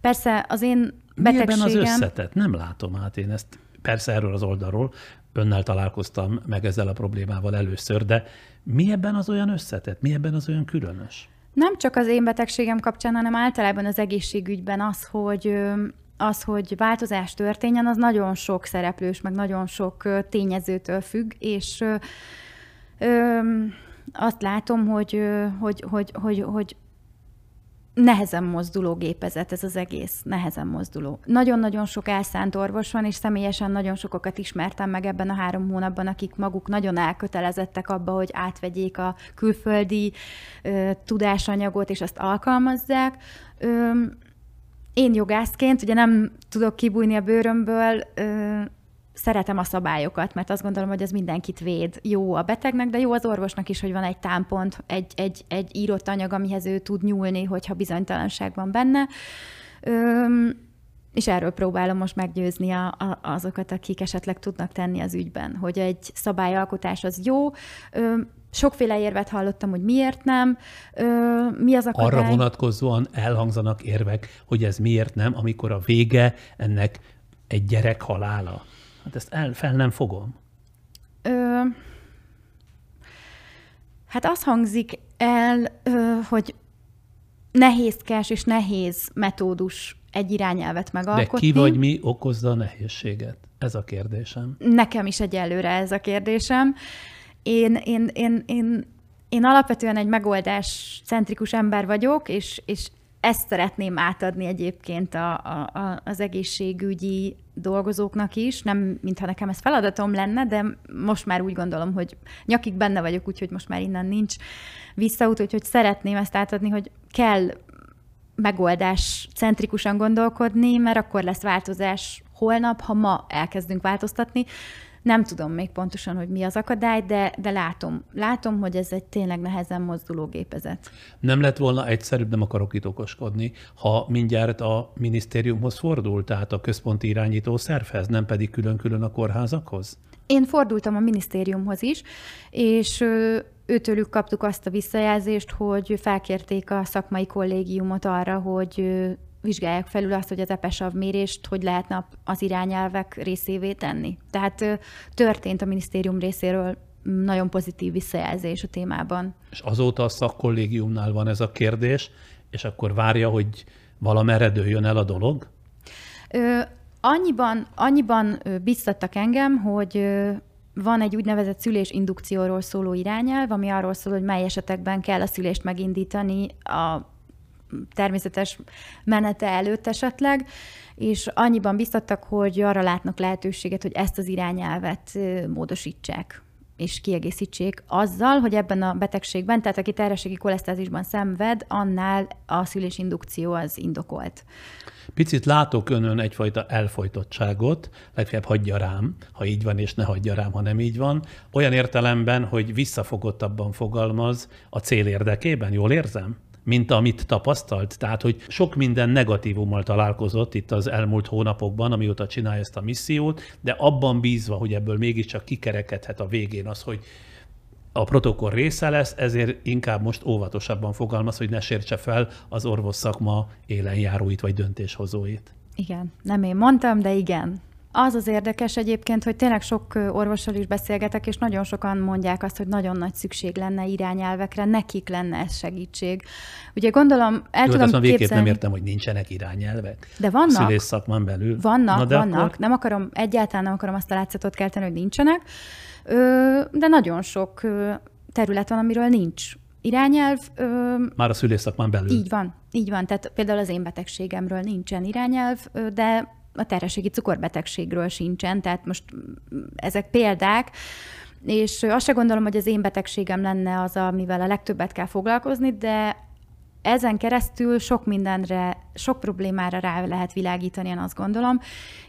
persze az én betegségem... Mi ebben az összetett? Nem látom át én ezt. Persze erről az oldalról önnel találkoztam meg ezzel a problémával először, de mi ebben az olyan összetett? Mi ebben az olyan különös? Nem csak az én betegségem kapcsán, hanem általában az egészségügyben az, hogy az, hogy változás történjen, az nagyon sok szereplős, meg nagyon sok tényezőtől függ, és ö, ö, azt látom, hogy, hogy, hogy, hogy, hogy nehezen mozduló gépezet ez az egész, nehezen mozduló. Nagyon-nagyon sok elszánt orvos van, és személyesen nagyon sokokat ismertem meg ebben a három hónapban, akik maguk nagyon elkötelezettek abba, hogy átvegyék a külföldi ö, tudásanyagot, és azt alkalmazzák. Ö, én jogászként ugye nem tudok kibújni a bőrömből, ö, szeretem a szabályokat, mert azt gondolom, hogy ez mindenkit véd. Jó a betegnek, de jó az orvosnak is, hogy van egy támpont, egy, egy, egy írott anyag, amihez ő tud nyúlni, hogyha bizonytalanság van benne. Ö, és erről próbálom most meggyőzni a, a, azokat, akik esetleg tudnak tenni az ügyben, hogy egy szabályalkotás az jó, ö, Sokféle érvet hallottam, hogy miért nem, ö, mi az akadály. Arra vonatkozóan elhangzanak érvek, hogy ez miért nem, amikor a vége ennek egy gyerek halála. Hát ezt el, fel nem fogom. Ö, hát az hangzik el, ö, hogy nehézkes és nehéz metódus egy irányelvet megalkotni. De ki vagy mi okozza a nehézséget? Ez a kérdésem. Nekem is egyelőre ez a kérdésem. Én, én, én, én, én alapvetően egy megoldás centrikus ember vagyok, és, és ezt szeretném átadni egyébként a, a, az egészségügyi dolgozóknak is, nem mintha nekem ez feladatom lenne, de most már úgy gondolom, hogy nyakig benne vagyok, úgyhogy most már innen nincs visszaút, úgyhogy szeretném ezt átadni, hogy kell megoldás centrikusan gondolkodni, mert akkor lesz változás holnap, ha ma elkezdünk változtatni. Nem tudom még pontosan, hogy mi az akadály, de, de látom, látom, hogy ez egy tényleg nehezen mozduló gépezet. Nem lett volna egyszerűbb, nem akarok itt okoskodni, ha mindjárt a minisztériumhoz fordult, tehát a központi irányító szervhez, nem pedig külön-külön a kórházakhoz? Én fordultam a minisztériumhoz is, és őtőlük kaptuk azt a visszajelzést, hogy felkérték a szakmai kollégiumot arra, hogy vizsgálják felül azt, hogy az EPESAV mérést hogy lehetne az irányelvek részévé tenni. Tehát történt a minisztérium részéről nagyon pozitív visszajelzés a témában. És azóta a szakkollégiumnál van ez a kérdés, és akkor várja, hogy valamerre dőljön el a dolog? Ö, annyiban, annyiban biztattak engem, hogy van egy úgynevezett szülésindukcióról szóló irányelv, ami arról szól, hogy mely esetekben kell a szülést megindítani a természetes menete előtt esetleg, és annyiban biztattak, hogy arra látnak lehetőséget, hogy ezt az irányelvet módosítsák és kiegészítsék azzal, hogy ebben a betegségben, tehát aki terhességi kolesztázisban szenved, annál a szülésindukció az indokolt. Picit látok önön egyfajta elfolytottságot, legfeljebb hagyja rám, ha így van, és ne hagyja rám, ha nem így van. Olyan értelemben, hogy visszafogottabban fogalmaz a cél érdekében, jól érzem? Mint amit tapasztalt. Tehát, hogy sok minden negatívummal találkozott itt az elmúlt hónapokban, amióta csinálja ezt a missziót, de abban bízva, hogy ebből mégiscsak kikerekedhet a végén az, hogy a protokoll része lesz, ezért inkább most óvatosabban fogalmaz, hogy ne sértse fel az orvos szakma élenjáróit vagy döntéshozóit. Igen, nem én mondtam, de igen. Az az érdekes egyébként, hogy tényleg sok orvossal is beszélgetek, és nagyon sokan mondják azt, hogy nagyon nagy szükség lenne irányelvekre, nekik lenne ez segítség. Ugye gondolom, el Jó, tudom azt végképp képzelni... nem értem, hogy nincsenek irányelvek. De vannak. A szülész szakmán belül. Vannak, Na, de vannak. Akkor... Nem akarom, egyáltalán nem akarom azt a látszatot kelteni, hogy nincsenek, de nagyon sok terület van, amiről nincs irányelv. Már a szakmán belül. Így van, így van. Tehát például az én betegségemről nincsen irányelv, de a terhességi cukorbetegségről sincsen, tehát most ezek példák, és azt se gondolom, hogy az én betegségem lenne az, amivel a legtöbbet kell foglalkozni, de ezen keresztül sok mindenre, sok problémára rá lehet világítani, én azt gondolom.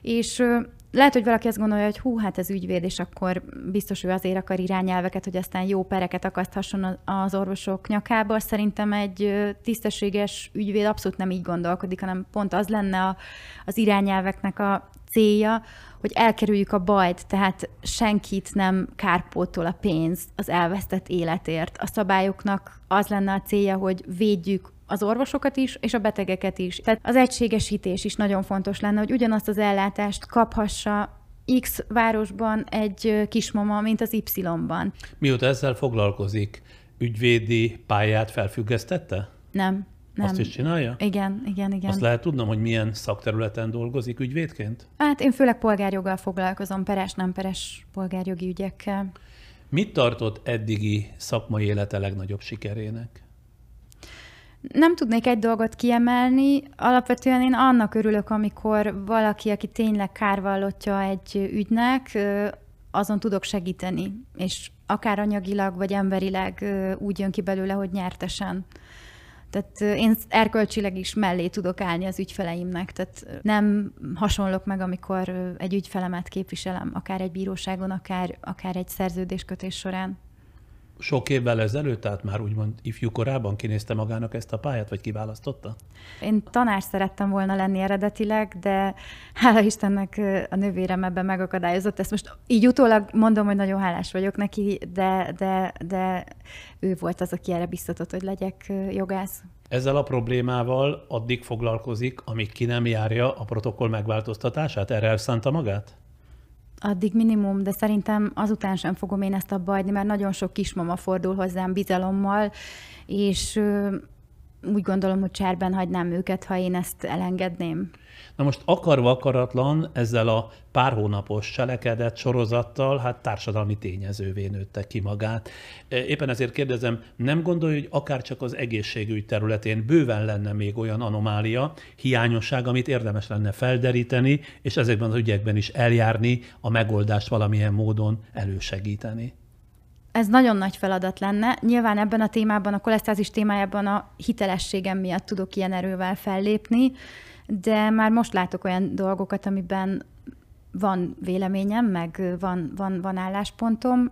És lehet, hogy valaki azt gondolja, hogy hú, hát ez ügyvéd, és akkor biztos ő azért akar irányelveket, hogy aztán jó pereket akaszthasson az orvosok nyakába. Szerintem egy tisztességes ügyvéd abszolút nem így gondolkodik, hanem pont az lenne a, az irányelveknek a célja, hogy elkerüljük a bajt, tehát senkit nem kárpótol a pénz az elvesztett életért. A szabályoknak az lenne a célja, hogy védjük az orvosokat is, és a betegeket is. Tehát az egységesítés is nagyon fontos lenne, hogy ugyanazt az ellátást kaphassa X városban egy kismama, mint az Y-ban. Mióta ezzel foglalkozik, ügyvédi pályát felfüggesztette? Nem. Nem. Azt is csinálja? Igen, igen, igen. Azt lehet tudnom, hogy milyen szakterületen dolgozik ügyvédként? Hát én főleg polgárjoggal foglalkozom, peres, nem peres polgárjogi ügyekkel. Mit tartott eddigi szakmai élete legnagyobb sikerének? Nem tudnék egy dolgot kiemelni. Alapvetően én annak örülök, amikor valaki, aki tényleg kárvallottja egy ügynek, azon tudok segíteni, és akár anyagilag, vagy emberileg úgy jön ki belőle, hogy nyertesen. Tehát én erkölcsileg is mellé tudok állni az ügyfeleimnek, tehát nem hasonlok meg, amikor egy ügyfelemet képviselem, akár egy bíróságon, akár, akár egy szerződéskötés során sok évvel ezelőtt, tehát már úgymond ifjú korában kinézte magának ezt a pályát, vagy kiválasztotta? Én tanár szerettem volna lenni eredetileg, de hála Istennek a nővérem ebben megakadályozott. Ezt most így utólag mondom, hogy nagyon hálás vagyok neki, de, de, de ő volt az, aki erre biztatott, hogy legyek jogász. Ezzel a problémával addig foglalkozik, amíg ki nem járja a protokoll megváltoztatását? Erre elszánta magát? Addig minimum, de szerintem azután sem fogom én ezt abba hagyni, mert nagyon sok kismama fordul hozzám bizalommal, és úgy gondolom, hogy cserben hagynám őket, ha én ezt elengedném. Na most akarva akaratlan ezzel a pár hónapos cselekedet sorozattal, hát társadalmi tényezővé nőtte ki magát. E, éppen ezért kérdezem, nem gondolja, hogy akár csak az egészségügy területén bőven lenne még olyan anomália, hiányosság, amit érdemes lenne felderíteni, és ezekben az ügyekben is eljárni, a megoldást valamilyen módon elősegíteni? Ez nagyon nagy feladat lenne. Nyilván ebben a témában, a kolesztázis témájában a hitelességem miatt tudok ilyen erővel fellépni, de már most látok olyan dolgokat, amiben van véleményem, meg van, van, van álláspontom,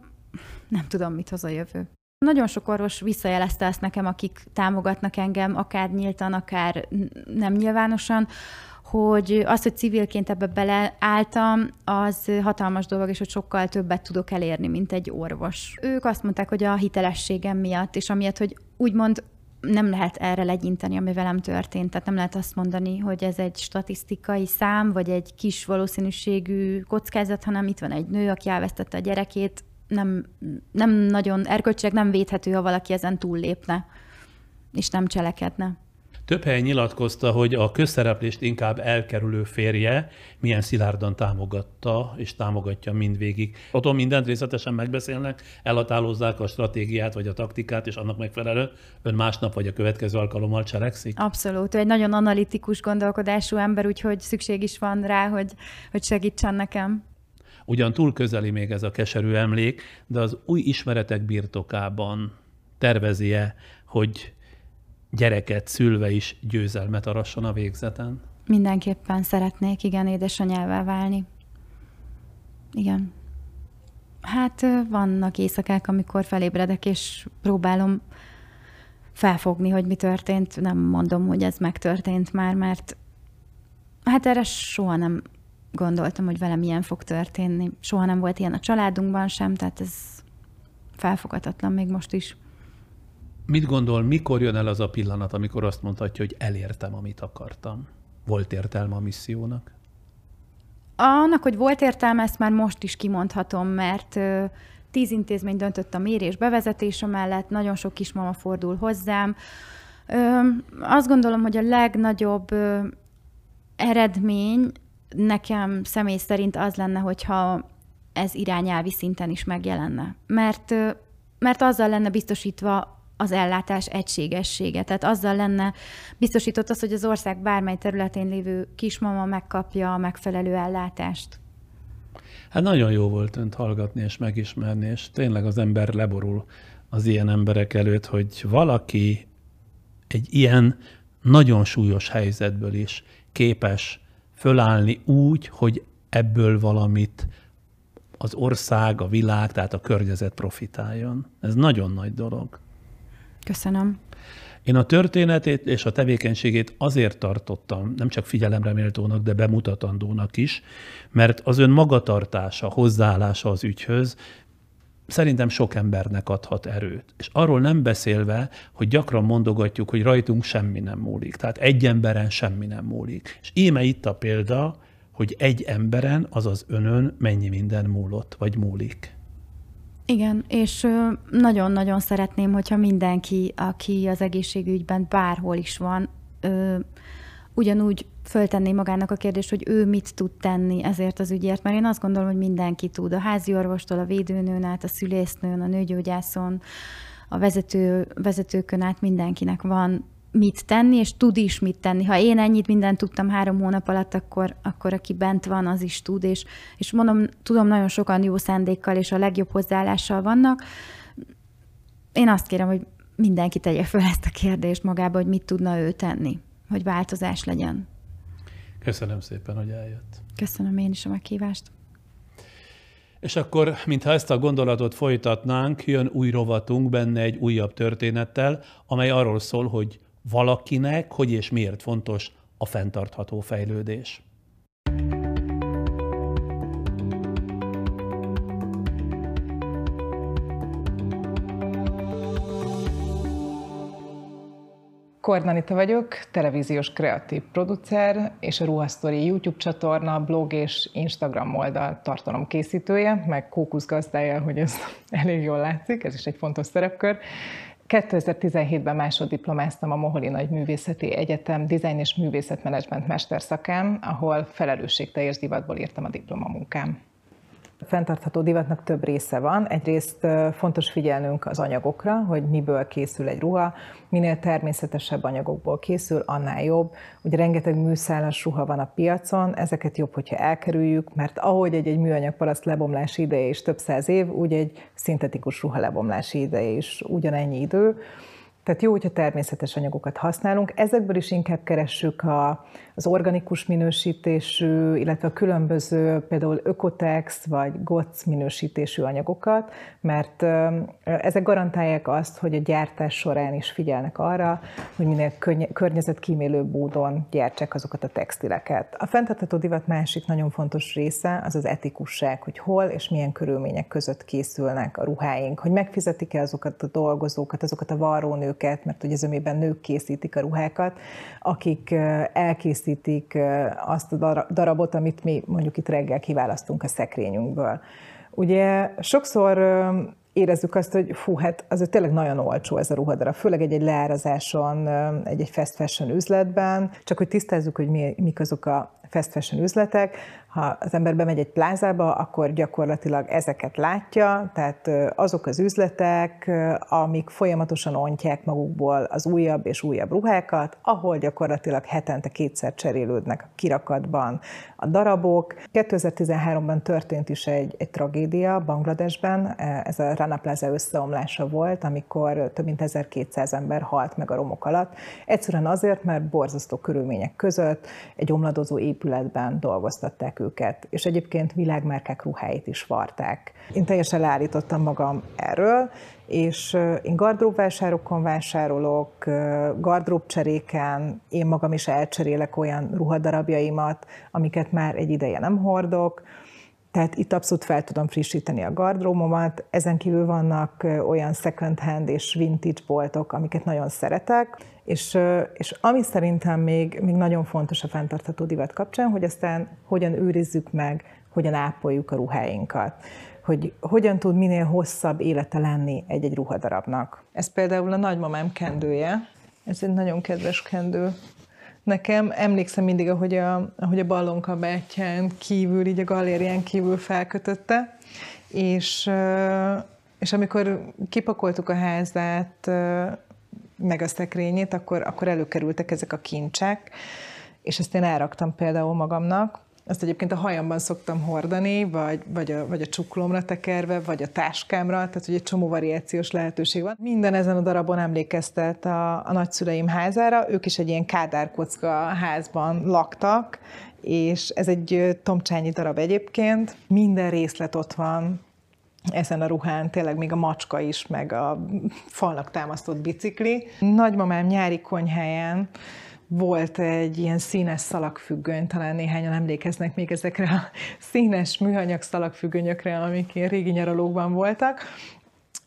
nem tudom, mit hoz a jövő. Nagyon sok orvos visszajelezte ezt nekem, akik támogatnak engem, akár nyíltan, akár nem nyilvánosan, hogy az, hogy civilként ebbe beleálltam, az hatalmas dolog, és hogy sokkal többet tudok elérni, mint egy orvos. Ők azt mondták, hogy a hitelességem miatt, és amiatt, hogy úgymond nem lehet erre legyinteni, ami velem történt. Tehát nem lehet azt mondani, hogy ez egy statisztikai szám, vagy egy kis valószínűségű kockázat, hanem itt van egy nő, aki elvesztette a gyerekét, nem, nem nagyon erkölcsileg nem védhető, ha valaki ezen túllépne, és nem cselekedne. Több helyen nyilatkozta, hogy a közszereplést inkább elkerülő férje milyen szilárdan támogatta és támogatja mindvégig. Otthon mindent részletesen megbeszélnek, elhatározzák a stratégiát vagy a taktikát, és annak megfelelő ön másnap vagy a következő alkalommal cselekszik? Abszolút. Ő egy nagyon analitikus gondolkodású ember, úgyhogy szükség is van rá, hogy, hogy segítsen nekem. Ugyan túl közeli még ez a keserű emlék, de az új ismeretek birtokában tervezi-e, hogy gyereket szülve is győzelmet arasson a végzeten? Mindenképpen szeretnék, igen, édesanyává válni. Igen. Hát vannak éjszakák, amikor felébredek, és próbálom felfogni, hogy mi történt. Nem mondom, hogy ez megtörtént már, mert hát erre soha nem gondoltam, hogy velem ilyen fog történni. Soha nem volt ilyen a családunkban sem, tehát ez felfogatatlan még most is. Mit gondol, mikor jön el az a pillanat, amikor azt mondhatja, hogy elértem, amit akartam? Volt értelme a missziónak? Annak, hogy volt értelme, ezt már most is kimondhatom, mert tíz intézmény döntött a mérés bevezetése mellett, nagyon sok kismama fordul hozzám. Azt gondolom, hogy a legnagyobb eredmény nekem személy szerint az lenne, hogyha ez irányelvi szinten is megjelenne. Mert, mert azzal lenne biztosítva az ellátás egységessége. Tehát azzal lenne biztosított az, hogy az ország bármely területén lévő kismama megkapja a megfelelő ellátást. Hát nagyon jó volt önt hallgatni és megismerni, és tényleg az ember leborul az ilyen emberek előtt, hogy valaki egy ilyen nagyon súlyos helyzetből is képes fölállni úgy, hogy ebből valamit az ország, a világ, tehát a környezet profitáljon. Ez nagyon nagy dolog. Köszönöm. Én a történetét és a tevékenységét azért tartottam, nem csak figyelemre méltónak, de bemutatandónak is, mert az ön magatartása, hozzáállása az ügyhöz szerintem sok embernek adhat erőt. És arról nem beszélve, hogy gyakran mondogatjuk, hogy rajtunk semmi nem múlik. Tehát egy emberen semmi nem múlik. És íme itt a példa, hogy egy emberen, azaz önön mennyi minden múlott, vagy múlik. Igen, és nagyon-nagyon szeretném, hogyha mindenki, aki az egészségügyben bárhol is van, ugyanúgy föltenné magának a kérdést, hogy ő mit tud tenni ezért az ügyért, mert én azt gondolom, hogy mindenki tud. A házi orvostól, a védőnőn át, a szülésznőn, a nőgyógyászon, a vezető, vezetőkön át mindenkinek van mit tenni, és tud is mit tenni. Ha én ennyit mindent tudtam három hónap alatt, akkor, akkor aki bent van, az is tud, és, és mondom, tudom, nagyon sokan jó szándékkal és a legjobb hozzáállással vannak. Én azt kérem, hogy mindenki tegye fel ezt a kérdést magába, hogy mit tudna ő tenni, hogy változás legyen. Köszönöm szépen, hogy eljött. Köszönöm én is a meghívást. És akkor, mintha ezt a gondolatot folytatnánk, jön új rovatunk benne egy újabb történettel, amely arról szól, hogy valakinek hogy és miért fontos a fenntartható fejlődés. Kornanita vagyok, televíziós kreatív producer és a Ruhasztori YouTube csatorna, blog és Instagram oldal tartalom készítője, meg kókuszgazdája, hogy ez elég jól látszik, ez is egy fontos szerepkör. 2017-ben másoddiplomáztam a Moholi Nagy Művészeti Egyetem Design és Művészetmenedzsment mesterszakán, ahol felelősségteljes divatból írtam a diplomamunkám. Fenntartható divatnak több része van. Egyrészt fontos figyelnünk az anyagokra, hogy miből készül egy ruha. Minél természetesebb anyagokból készül, annál jobb. Ugye rengeteg műszálas ruha van a piacon, ezeket jobb, hogyha elkerüljük, mert ahogy egy, egy műanyag paraszt lebomlási ideje is több száz év, úgy egy szintetikus ruha lebomlási ideje is ugyanennyi idő. Tehát jó, hogyha természetes anyagokat használunk. Ezekből is inkább keressük a, az organikus minősítésű, illetve a különböző például Ökotex vagy GOTS minősítésű anyagokat, mert ezek garantálják azt, hogy a gyártás során is figyelnek arra, hogy minél környezetkímélő módon gyártsák azokat a textileket. A fenntartható divat másik nagyon fontos része az az etikusság, hogy hol és milyen körülmények között készülnek a ruháink, hogy megfizetik-e azokat a dolgozókat, azokat a varrónőket, mert ugye zömében nők készítik a ruhákat, akik elkészítik azt a darabot, amit mi mondjuk itt reggel kiválasztunk a szekrényünkből. Ugye sokszor érezzük azt, hogy fú, hát azért tényleg nagyon olcsó ez a ruhadarab, főleg egy-egy leárazáson, egy-egy fast fashion üzletben, csak hogy tisztázzuk, hogy mi, mik azok a fast fashion üzletek, ha az ember bemegy egy plázába, akkor gyakorlatilag ezeket látja, tehát azok az üzletek, amik folyamatosan ontják magukból az újabb és újabb ruhákat, ahol gyakorlatilag hetente kétszer cserélődnek a kirakatban a darabok. 2013-ban történt is egy, egy tragédia Bangladesben, ez a Rana Plaza összeomlása volt, amikor több mint 1200 ember halt meg a romok alatt. Egyszerűen azért, mert borzasztó körülmények között egy omladozó épületben dolgoztatták őket, és egyébként világmárkák ruháit is varták. Én teljesen leállítottam magam erről, és én gardróbvásárokon vásárolok, gardróbcseréken, én magam is elcserélek olyan ruhadarabjaimat, amiket már egy ideje nem hordok, Tehát itt abszolút fel tudom frissíteni a gardrómomat. Ezen kívül vannak olyan second hand és vintage boltok, amiket nagyon szeretek, és, és ami szerintem még, még nagyon fontos a fenntartható divat kapcsán, hogy aztán hogyan őrizzük meg, hogyan ápoljuk a ruháinkat hogy hogyan tud minél hosszabb élete lenni egy-egy ruhadarabnak. Ez például a nagymamám kendője. Ez egy nagyon kedves kendő. Nekem emlékszem mindig, ahogy a, ahogy a ballonkabátján kívül, így a galérián kívül felkötötte, és, és amikor kipakoltuk a házát, meg a szekrényét, akkor, akkor előkerültek ezek a kincsek, és ezt én elraktam például magamnak, ezt egyébként a hajamban szoktam hordani, vagy, vagy, a, vagy a csuklomra tekerve, vagy a táskámra, tehát hogy egy csomó variációs lehetőség van. Minden ezen a darabon emlékeztet a, a nagyszüleim házára, ők is egy ilyen kádárkocka házban laktak, és ez egy tomcsányi darab egyébként. Minden részlet ott van, ezen a ruhán, tényleg még a macska is, meg a falnak támasztott bicikli. Nagymamám nyári konyháján volt egy ilyen színes szalagfüggöny, talán néhányan emlékeznek még ezekre a színes műanyag szalagfüggönyökre, amik ilyen régi nyaralókban voltak,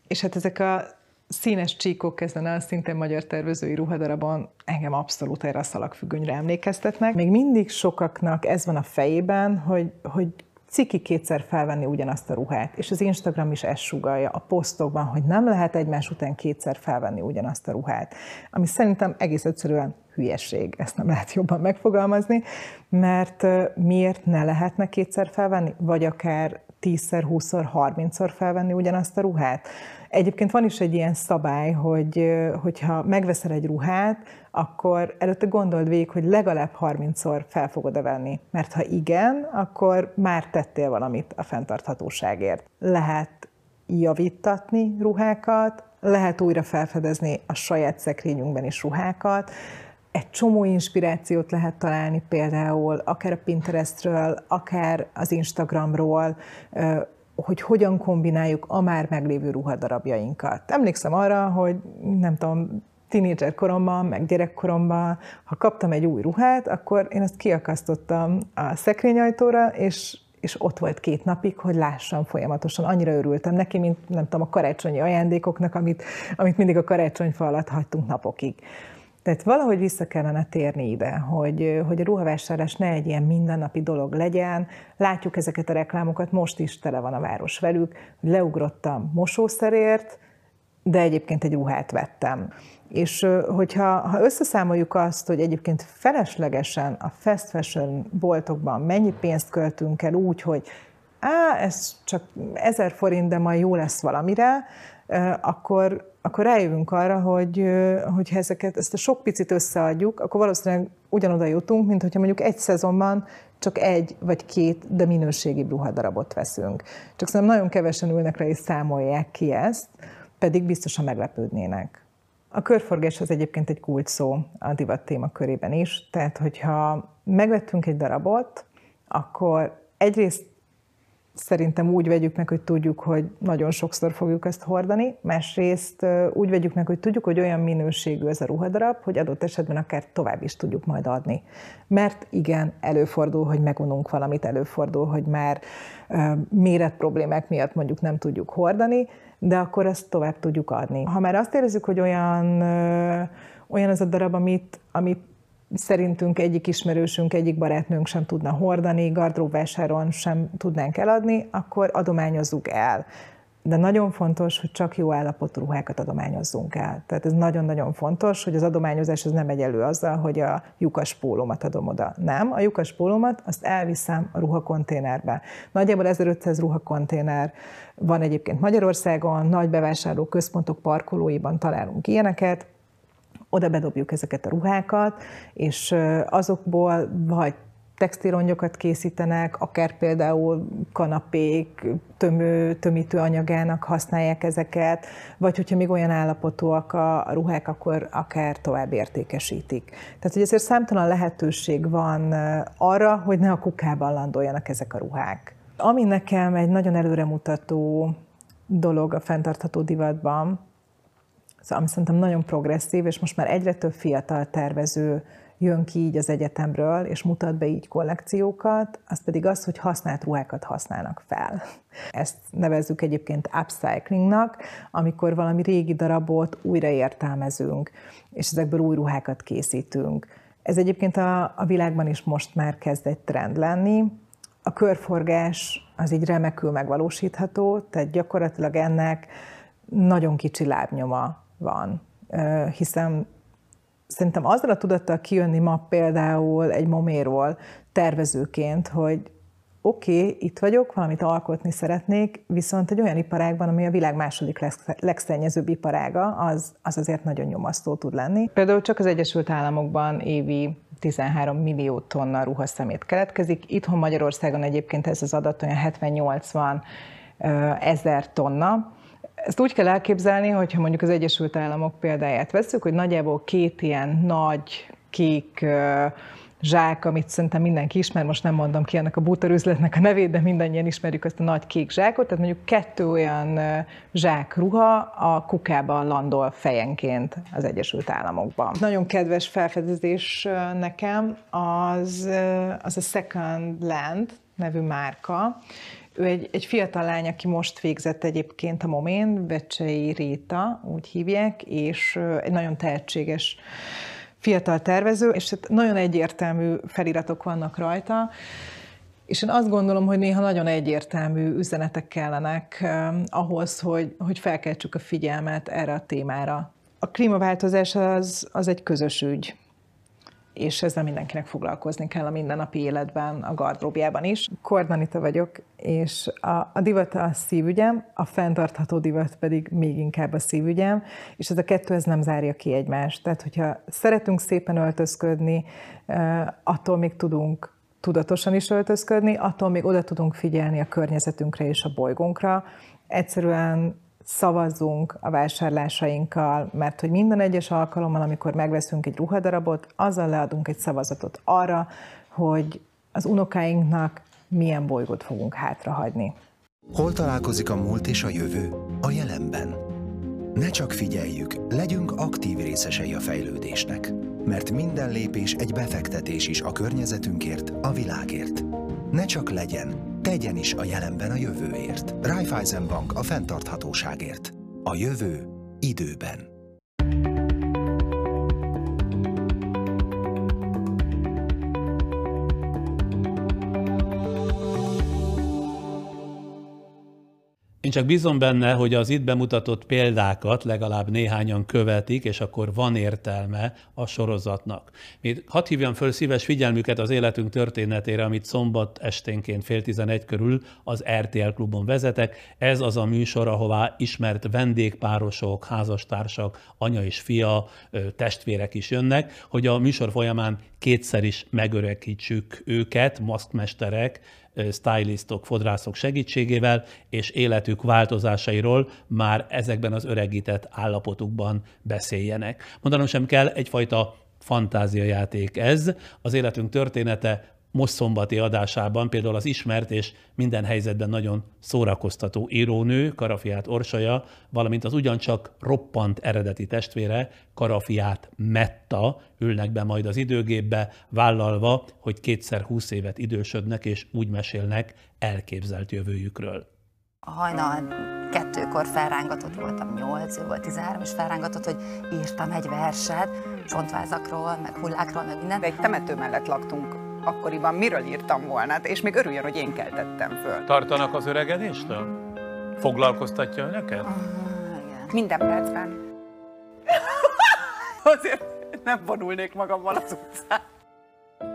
és hát ezek a színes csíkok ezen a szintén magyar tervezői ruhadarabon engem abszolút erre a szalagfüggönyre emlékeztetnek. Még mindig sokaknak ez van a fejében, hogy, hogy ciki kétszer felvenni ugyanazt a ruhát, és az Instagram is ezt sugalja a posztokban, hogy nem lehet egymás után kétszer felvenni ugyanazt a ruhát, ami szerintem egész egyszerűen hülyeség, ezt nem lehet jobban megfogalmazni, mert miért ne lehetne kétszer felvenni, vagy akár 10-szer, 20-szor, 30-szor felvenni ugyanazt a ruhát. Egyébként van is egy ilyen szabály, hogy hogyha megveszel egy ruhát, akkor előtte gondold végig, hogy legalább 30-szor fel fogod-e venni. Mert ha igen, akkor már tettél valamit a fenntarthatóságért. Lehet javítatni ruhákat, lehet újra felfedezni a saját szekrényünkben is ruhákat, egy csomó inspirációt lehet találni például akár a Pinterestről, akár az Instagramról, hogy hogyan kombináljuk a már meglévő ruhadarabjainkat. Emlékszem arra, hogy nem tudom, tínédzser koromban, meg gyerekkoromban, ha kaptam egy új ruhát, akkor én ezt kiakasztottam a szekrényajtóra, és, és ott volt két napig, hogy lássam folyamatosan. Annyira örültem neki, mint nem tudom, a karácsonyi ajándékoknak, amit, amit mindig a karácsonyfa alatt hagytunk napokig. Tehát valahogy vissza kellene térni ide, hogy, hogy a ruhavásárlás ne egy ilyen mindennapi dolog legyen. Látjuk ezeket a reklámokat, most is tele van a város velük, hogy leugrottam mosószerért, de egyébként egy ruhát vettem. És hogyha ha összeszámoljuk azt, hogy egyébként feleslegesen a fast fashion boltokban mennyi pénzt költünk el úgy, hogy á, ez csak ezer forint, de majd jó lesz valamire, akkor, akkor rájövünk arra, hogy, hogy ezeket, ezt a sok picit összeadjuk, akkor valószínűleg ugyanoda jutunk, mint hogyha mondjuk egy szezonban csak egy vagy két, de minőségi ruhadarabot veszünk. Csak szerintem nagyon kevesen ülnek le és számolják ki ezt, pedig biztosan meglepődnének. A körforgás az egyébként egy kult szó a divat téma körében is, tehát hogyha megvettünk egy darabot, akkor egyrészt szerintem úgy vegyük meg, hogy tudjuk, hogy nagyon sokszor fogjuk ezt hordani, másrészt úgy vegyük meg, hogy tudjuk, hogy olyan minőségű ez a ruhadarab, hogy adott esetben akár tovább is tudjuk majd adni. Mert igen, előfordul, hogy megununk valamit, előfordul, hogy már méret problémák miatt mondjuk nem tudjuk hordani, de akkor ezt tovább tudjuk adni. Ha már azt érezzük, hogy olyan, olyan az a darab, amit, amit szerintünk egyik ismerősünk, egyik barátnőnk sem tudna hordani, gardróbvásáron sem tudnánk eladni, akkor adományozzuk el. De nagyon fontos, hogy csak jó állapotú ruhákat adományozzunk el. Tehát ez nagyon-nagyon fontos, hogy az adományozás az nem megy elő azzal, hogy a lyukas pólómat adom oda. Nem, a lyukas pólómat azt elviszem a ruhakonténerbe. Nagyjából 1500 ruhakonténer van egyébként Magyarországon, nagy bevásárló központok parkolóiban találunk ilyeneket, oda bedobjuk ezeket a ruhákat, és azokból vagy textilongyokat készítenek, akár például kanapék tömő, tömítő anyagának használják ezeket, vagy hogyha még olyan állapotúak a, ruhák, akkor akár tovább értékesítik. Tehát, hogy ezért számtalan lehetőség van arra, hogy ne a kukában landoljanak ezek a ruhák. Ami nekem egy nagyon előremutató dolog a fenntartható divatban, ami szerintem nagyon progresszív, és most már egyre több fiatal tervező jön ki így az egyetemről, és mutat be így kollekciókat, az pedig az, hogy használt ruhákat használnak fel. Ezt nevezzük egyébként upcyclingnak, amikor valami régi darabot újra értelmezünk, és ezekből új ruhákat készítünk. Ez egyébként a, a világban is most már kezd egy trend lenni. A körforgás az így remekül megvalósítható, tehát gyakorlatilag ennek nagyon kicsi lábnyoma van, hiszen szerintem azzal a tudattal kijönni ma például egy moméról tervezőként, hogy oké, okay, itt vagyok, valamit alkotni szeretnék, viszont egy olyan iparágban, ami a világ második legszennyezőbb iparága, az, az azért nagyon nyomasztó tud lenni. Például csak az Egyesült Államokban évi 13 millió tonna ruhaszemét keletkezik. Itthon Magyarországon egyébként ez az adat olyan 70-80 ezer tonna. Ezt úgy kell elképzelni, hogyha mondjuk az Egyesült Államok példáját veszük, hogy nagyjából két ilyen nagy, kék zsák, amit szerintem mindenki ismer, most nem mondom ki ennek a bútorüzletnek a nevét, de mindannyian ismerjük azt a nagy kék zsákot, tehát mondjuk kettő olyan zsák ruha a kukában landol fejenként az Egyesült Államokban. Nagyon kedves felfedezés nekem az, az a Second Land nevű márka, ő egy, egy fiatal lány, aki most végzett egyébként a Momén, Becsei Réta, úgy hívják, és egy nagyon tehetséges fiatal tervező, és hát nagyon egyértelmű feliratok vannak rajta, és én azt gondolom, hogy néha nagyon egyértelmű üzenetek kellenek ahhoz, hogy, hogy felkeltsük a figyelmet erre a témára. A klímaváltozás az, az egy közös ügy és ezzel mindenkinek foglalkozni kell a mindennapi életben, a gardróbjában is. Kordanita vagyok, és a, a divat a szívügyem, a fenntartható divat pedig még inkább a szívügyem, és ez a kettő ez nem zárja ki egymást. Tehát, hogyha szeretünk szépen öltözködni, attól még tudunk tudatosan is öltözködni, attól még oda tudunk figyelni a környezetünkre és a bolygónkra. Egyszerűen szavazzunk a vásárlásainkkal, mert hogy minden egyes alkalommal, amikor megveszünk egy ruhadarabot, azzal leadunk egy szavazatot arra, hogy az unokáinknak milyen bolygót fogunk hátrahagyni. Hol találkozik a múlt és a jövő? A jelenben. Ne csak figyeljük, legyünk aktív részesei a fejlődésnek, mert minden lépés egy befektetés is a környezetünkért, a világért. Ne csak legyen, Tegyen is a jelenben a jövőért. Raiffeisen Bank a fenntarthatóságért. A jövő időben. Csak bízom benne, hogy az itt bemutatott példákat legalább néhányan követik, és akkor van értelme a sorozatnak. Még hadd hívjam föl szíves figyelmüket az életünk történetére, amit szombat esténként fél tizenegy körül az RTL klubon vezetek. Ez az a műsor, ahová ismert vendégpárosok, házastársak, anya és fia, testvérek is jönnek, hogy a műsor folyamán kétszer is megöregítsük őket, maszkmesterek, stylistok, fodrászok segítségével, és életük változásairól már ezekben az öregített állapotukban beszéljenek. Mondanom sem kell, egyfajta fantáziajáték ez. Az életünk története most szombati adásában például az ismert és minden helyzetben nagyon szórakoztató írónő, Karafiát Orsolya, valamint az ugyancsak roppant eredeti testvére, Karafiát Metta ülnek be majd az időgépbe, vállalva, hogy kétszer húsz évet idősödnek és úgy mesélnek elképzelt jövőjükről. A hajnal kettőkor felrángatott voltam, nyolc, ő volt 13, és felrángatott, hogy írtam egy verset, csontvázakról, meg hullákról, meg minden. De egy temető mellett laktunk akkoriban miről írtam volna, és még örüljön, hogy én keltettem föl. Tartanak az öregedéstől? Foglalkoztatja önöket? Uh, igen. Minden percben. Azért nem vonulnék magammal az utcán.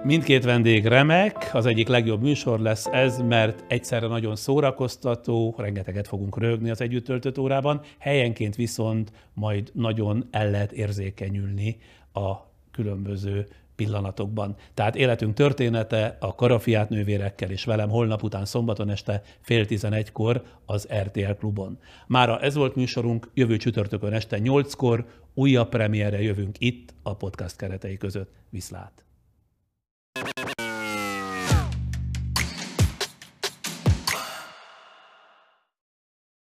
Mindkét vendég remek, az egyik legjobb műsor lesz ez, mert egyszerre nagyon szórakoztató, rengeteget fogunk rögni az együtt töltött órában, helyenként viszont majd nagyon el lehet érzékenyülni a különböző pillanatokban. Tehát életünk története a Karafiát nővérekkel és velem holnap után szombaton este fél tizenegykor az RTL klubon. Mára ez volt műsorunk, jövő csütörtökön este nyolckor újabb premierre jövünk itt a podcast keretei között. Viszlát!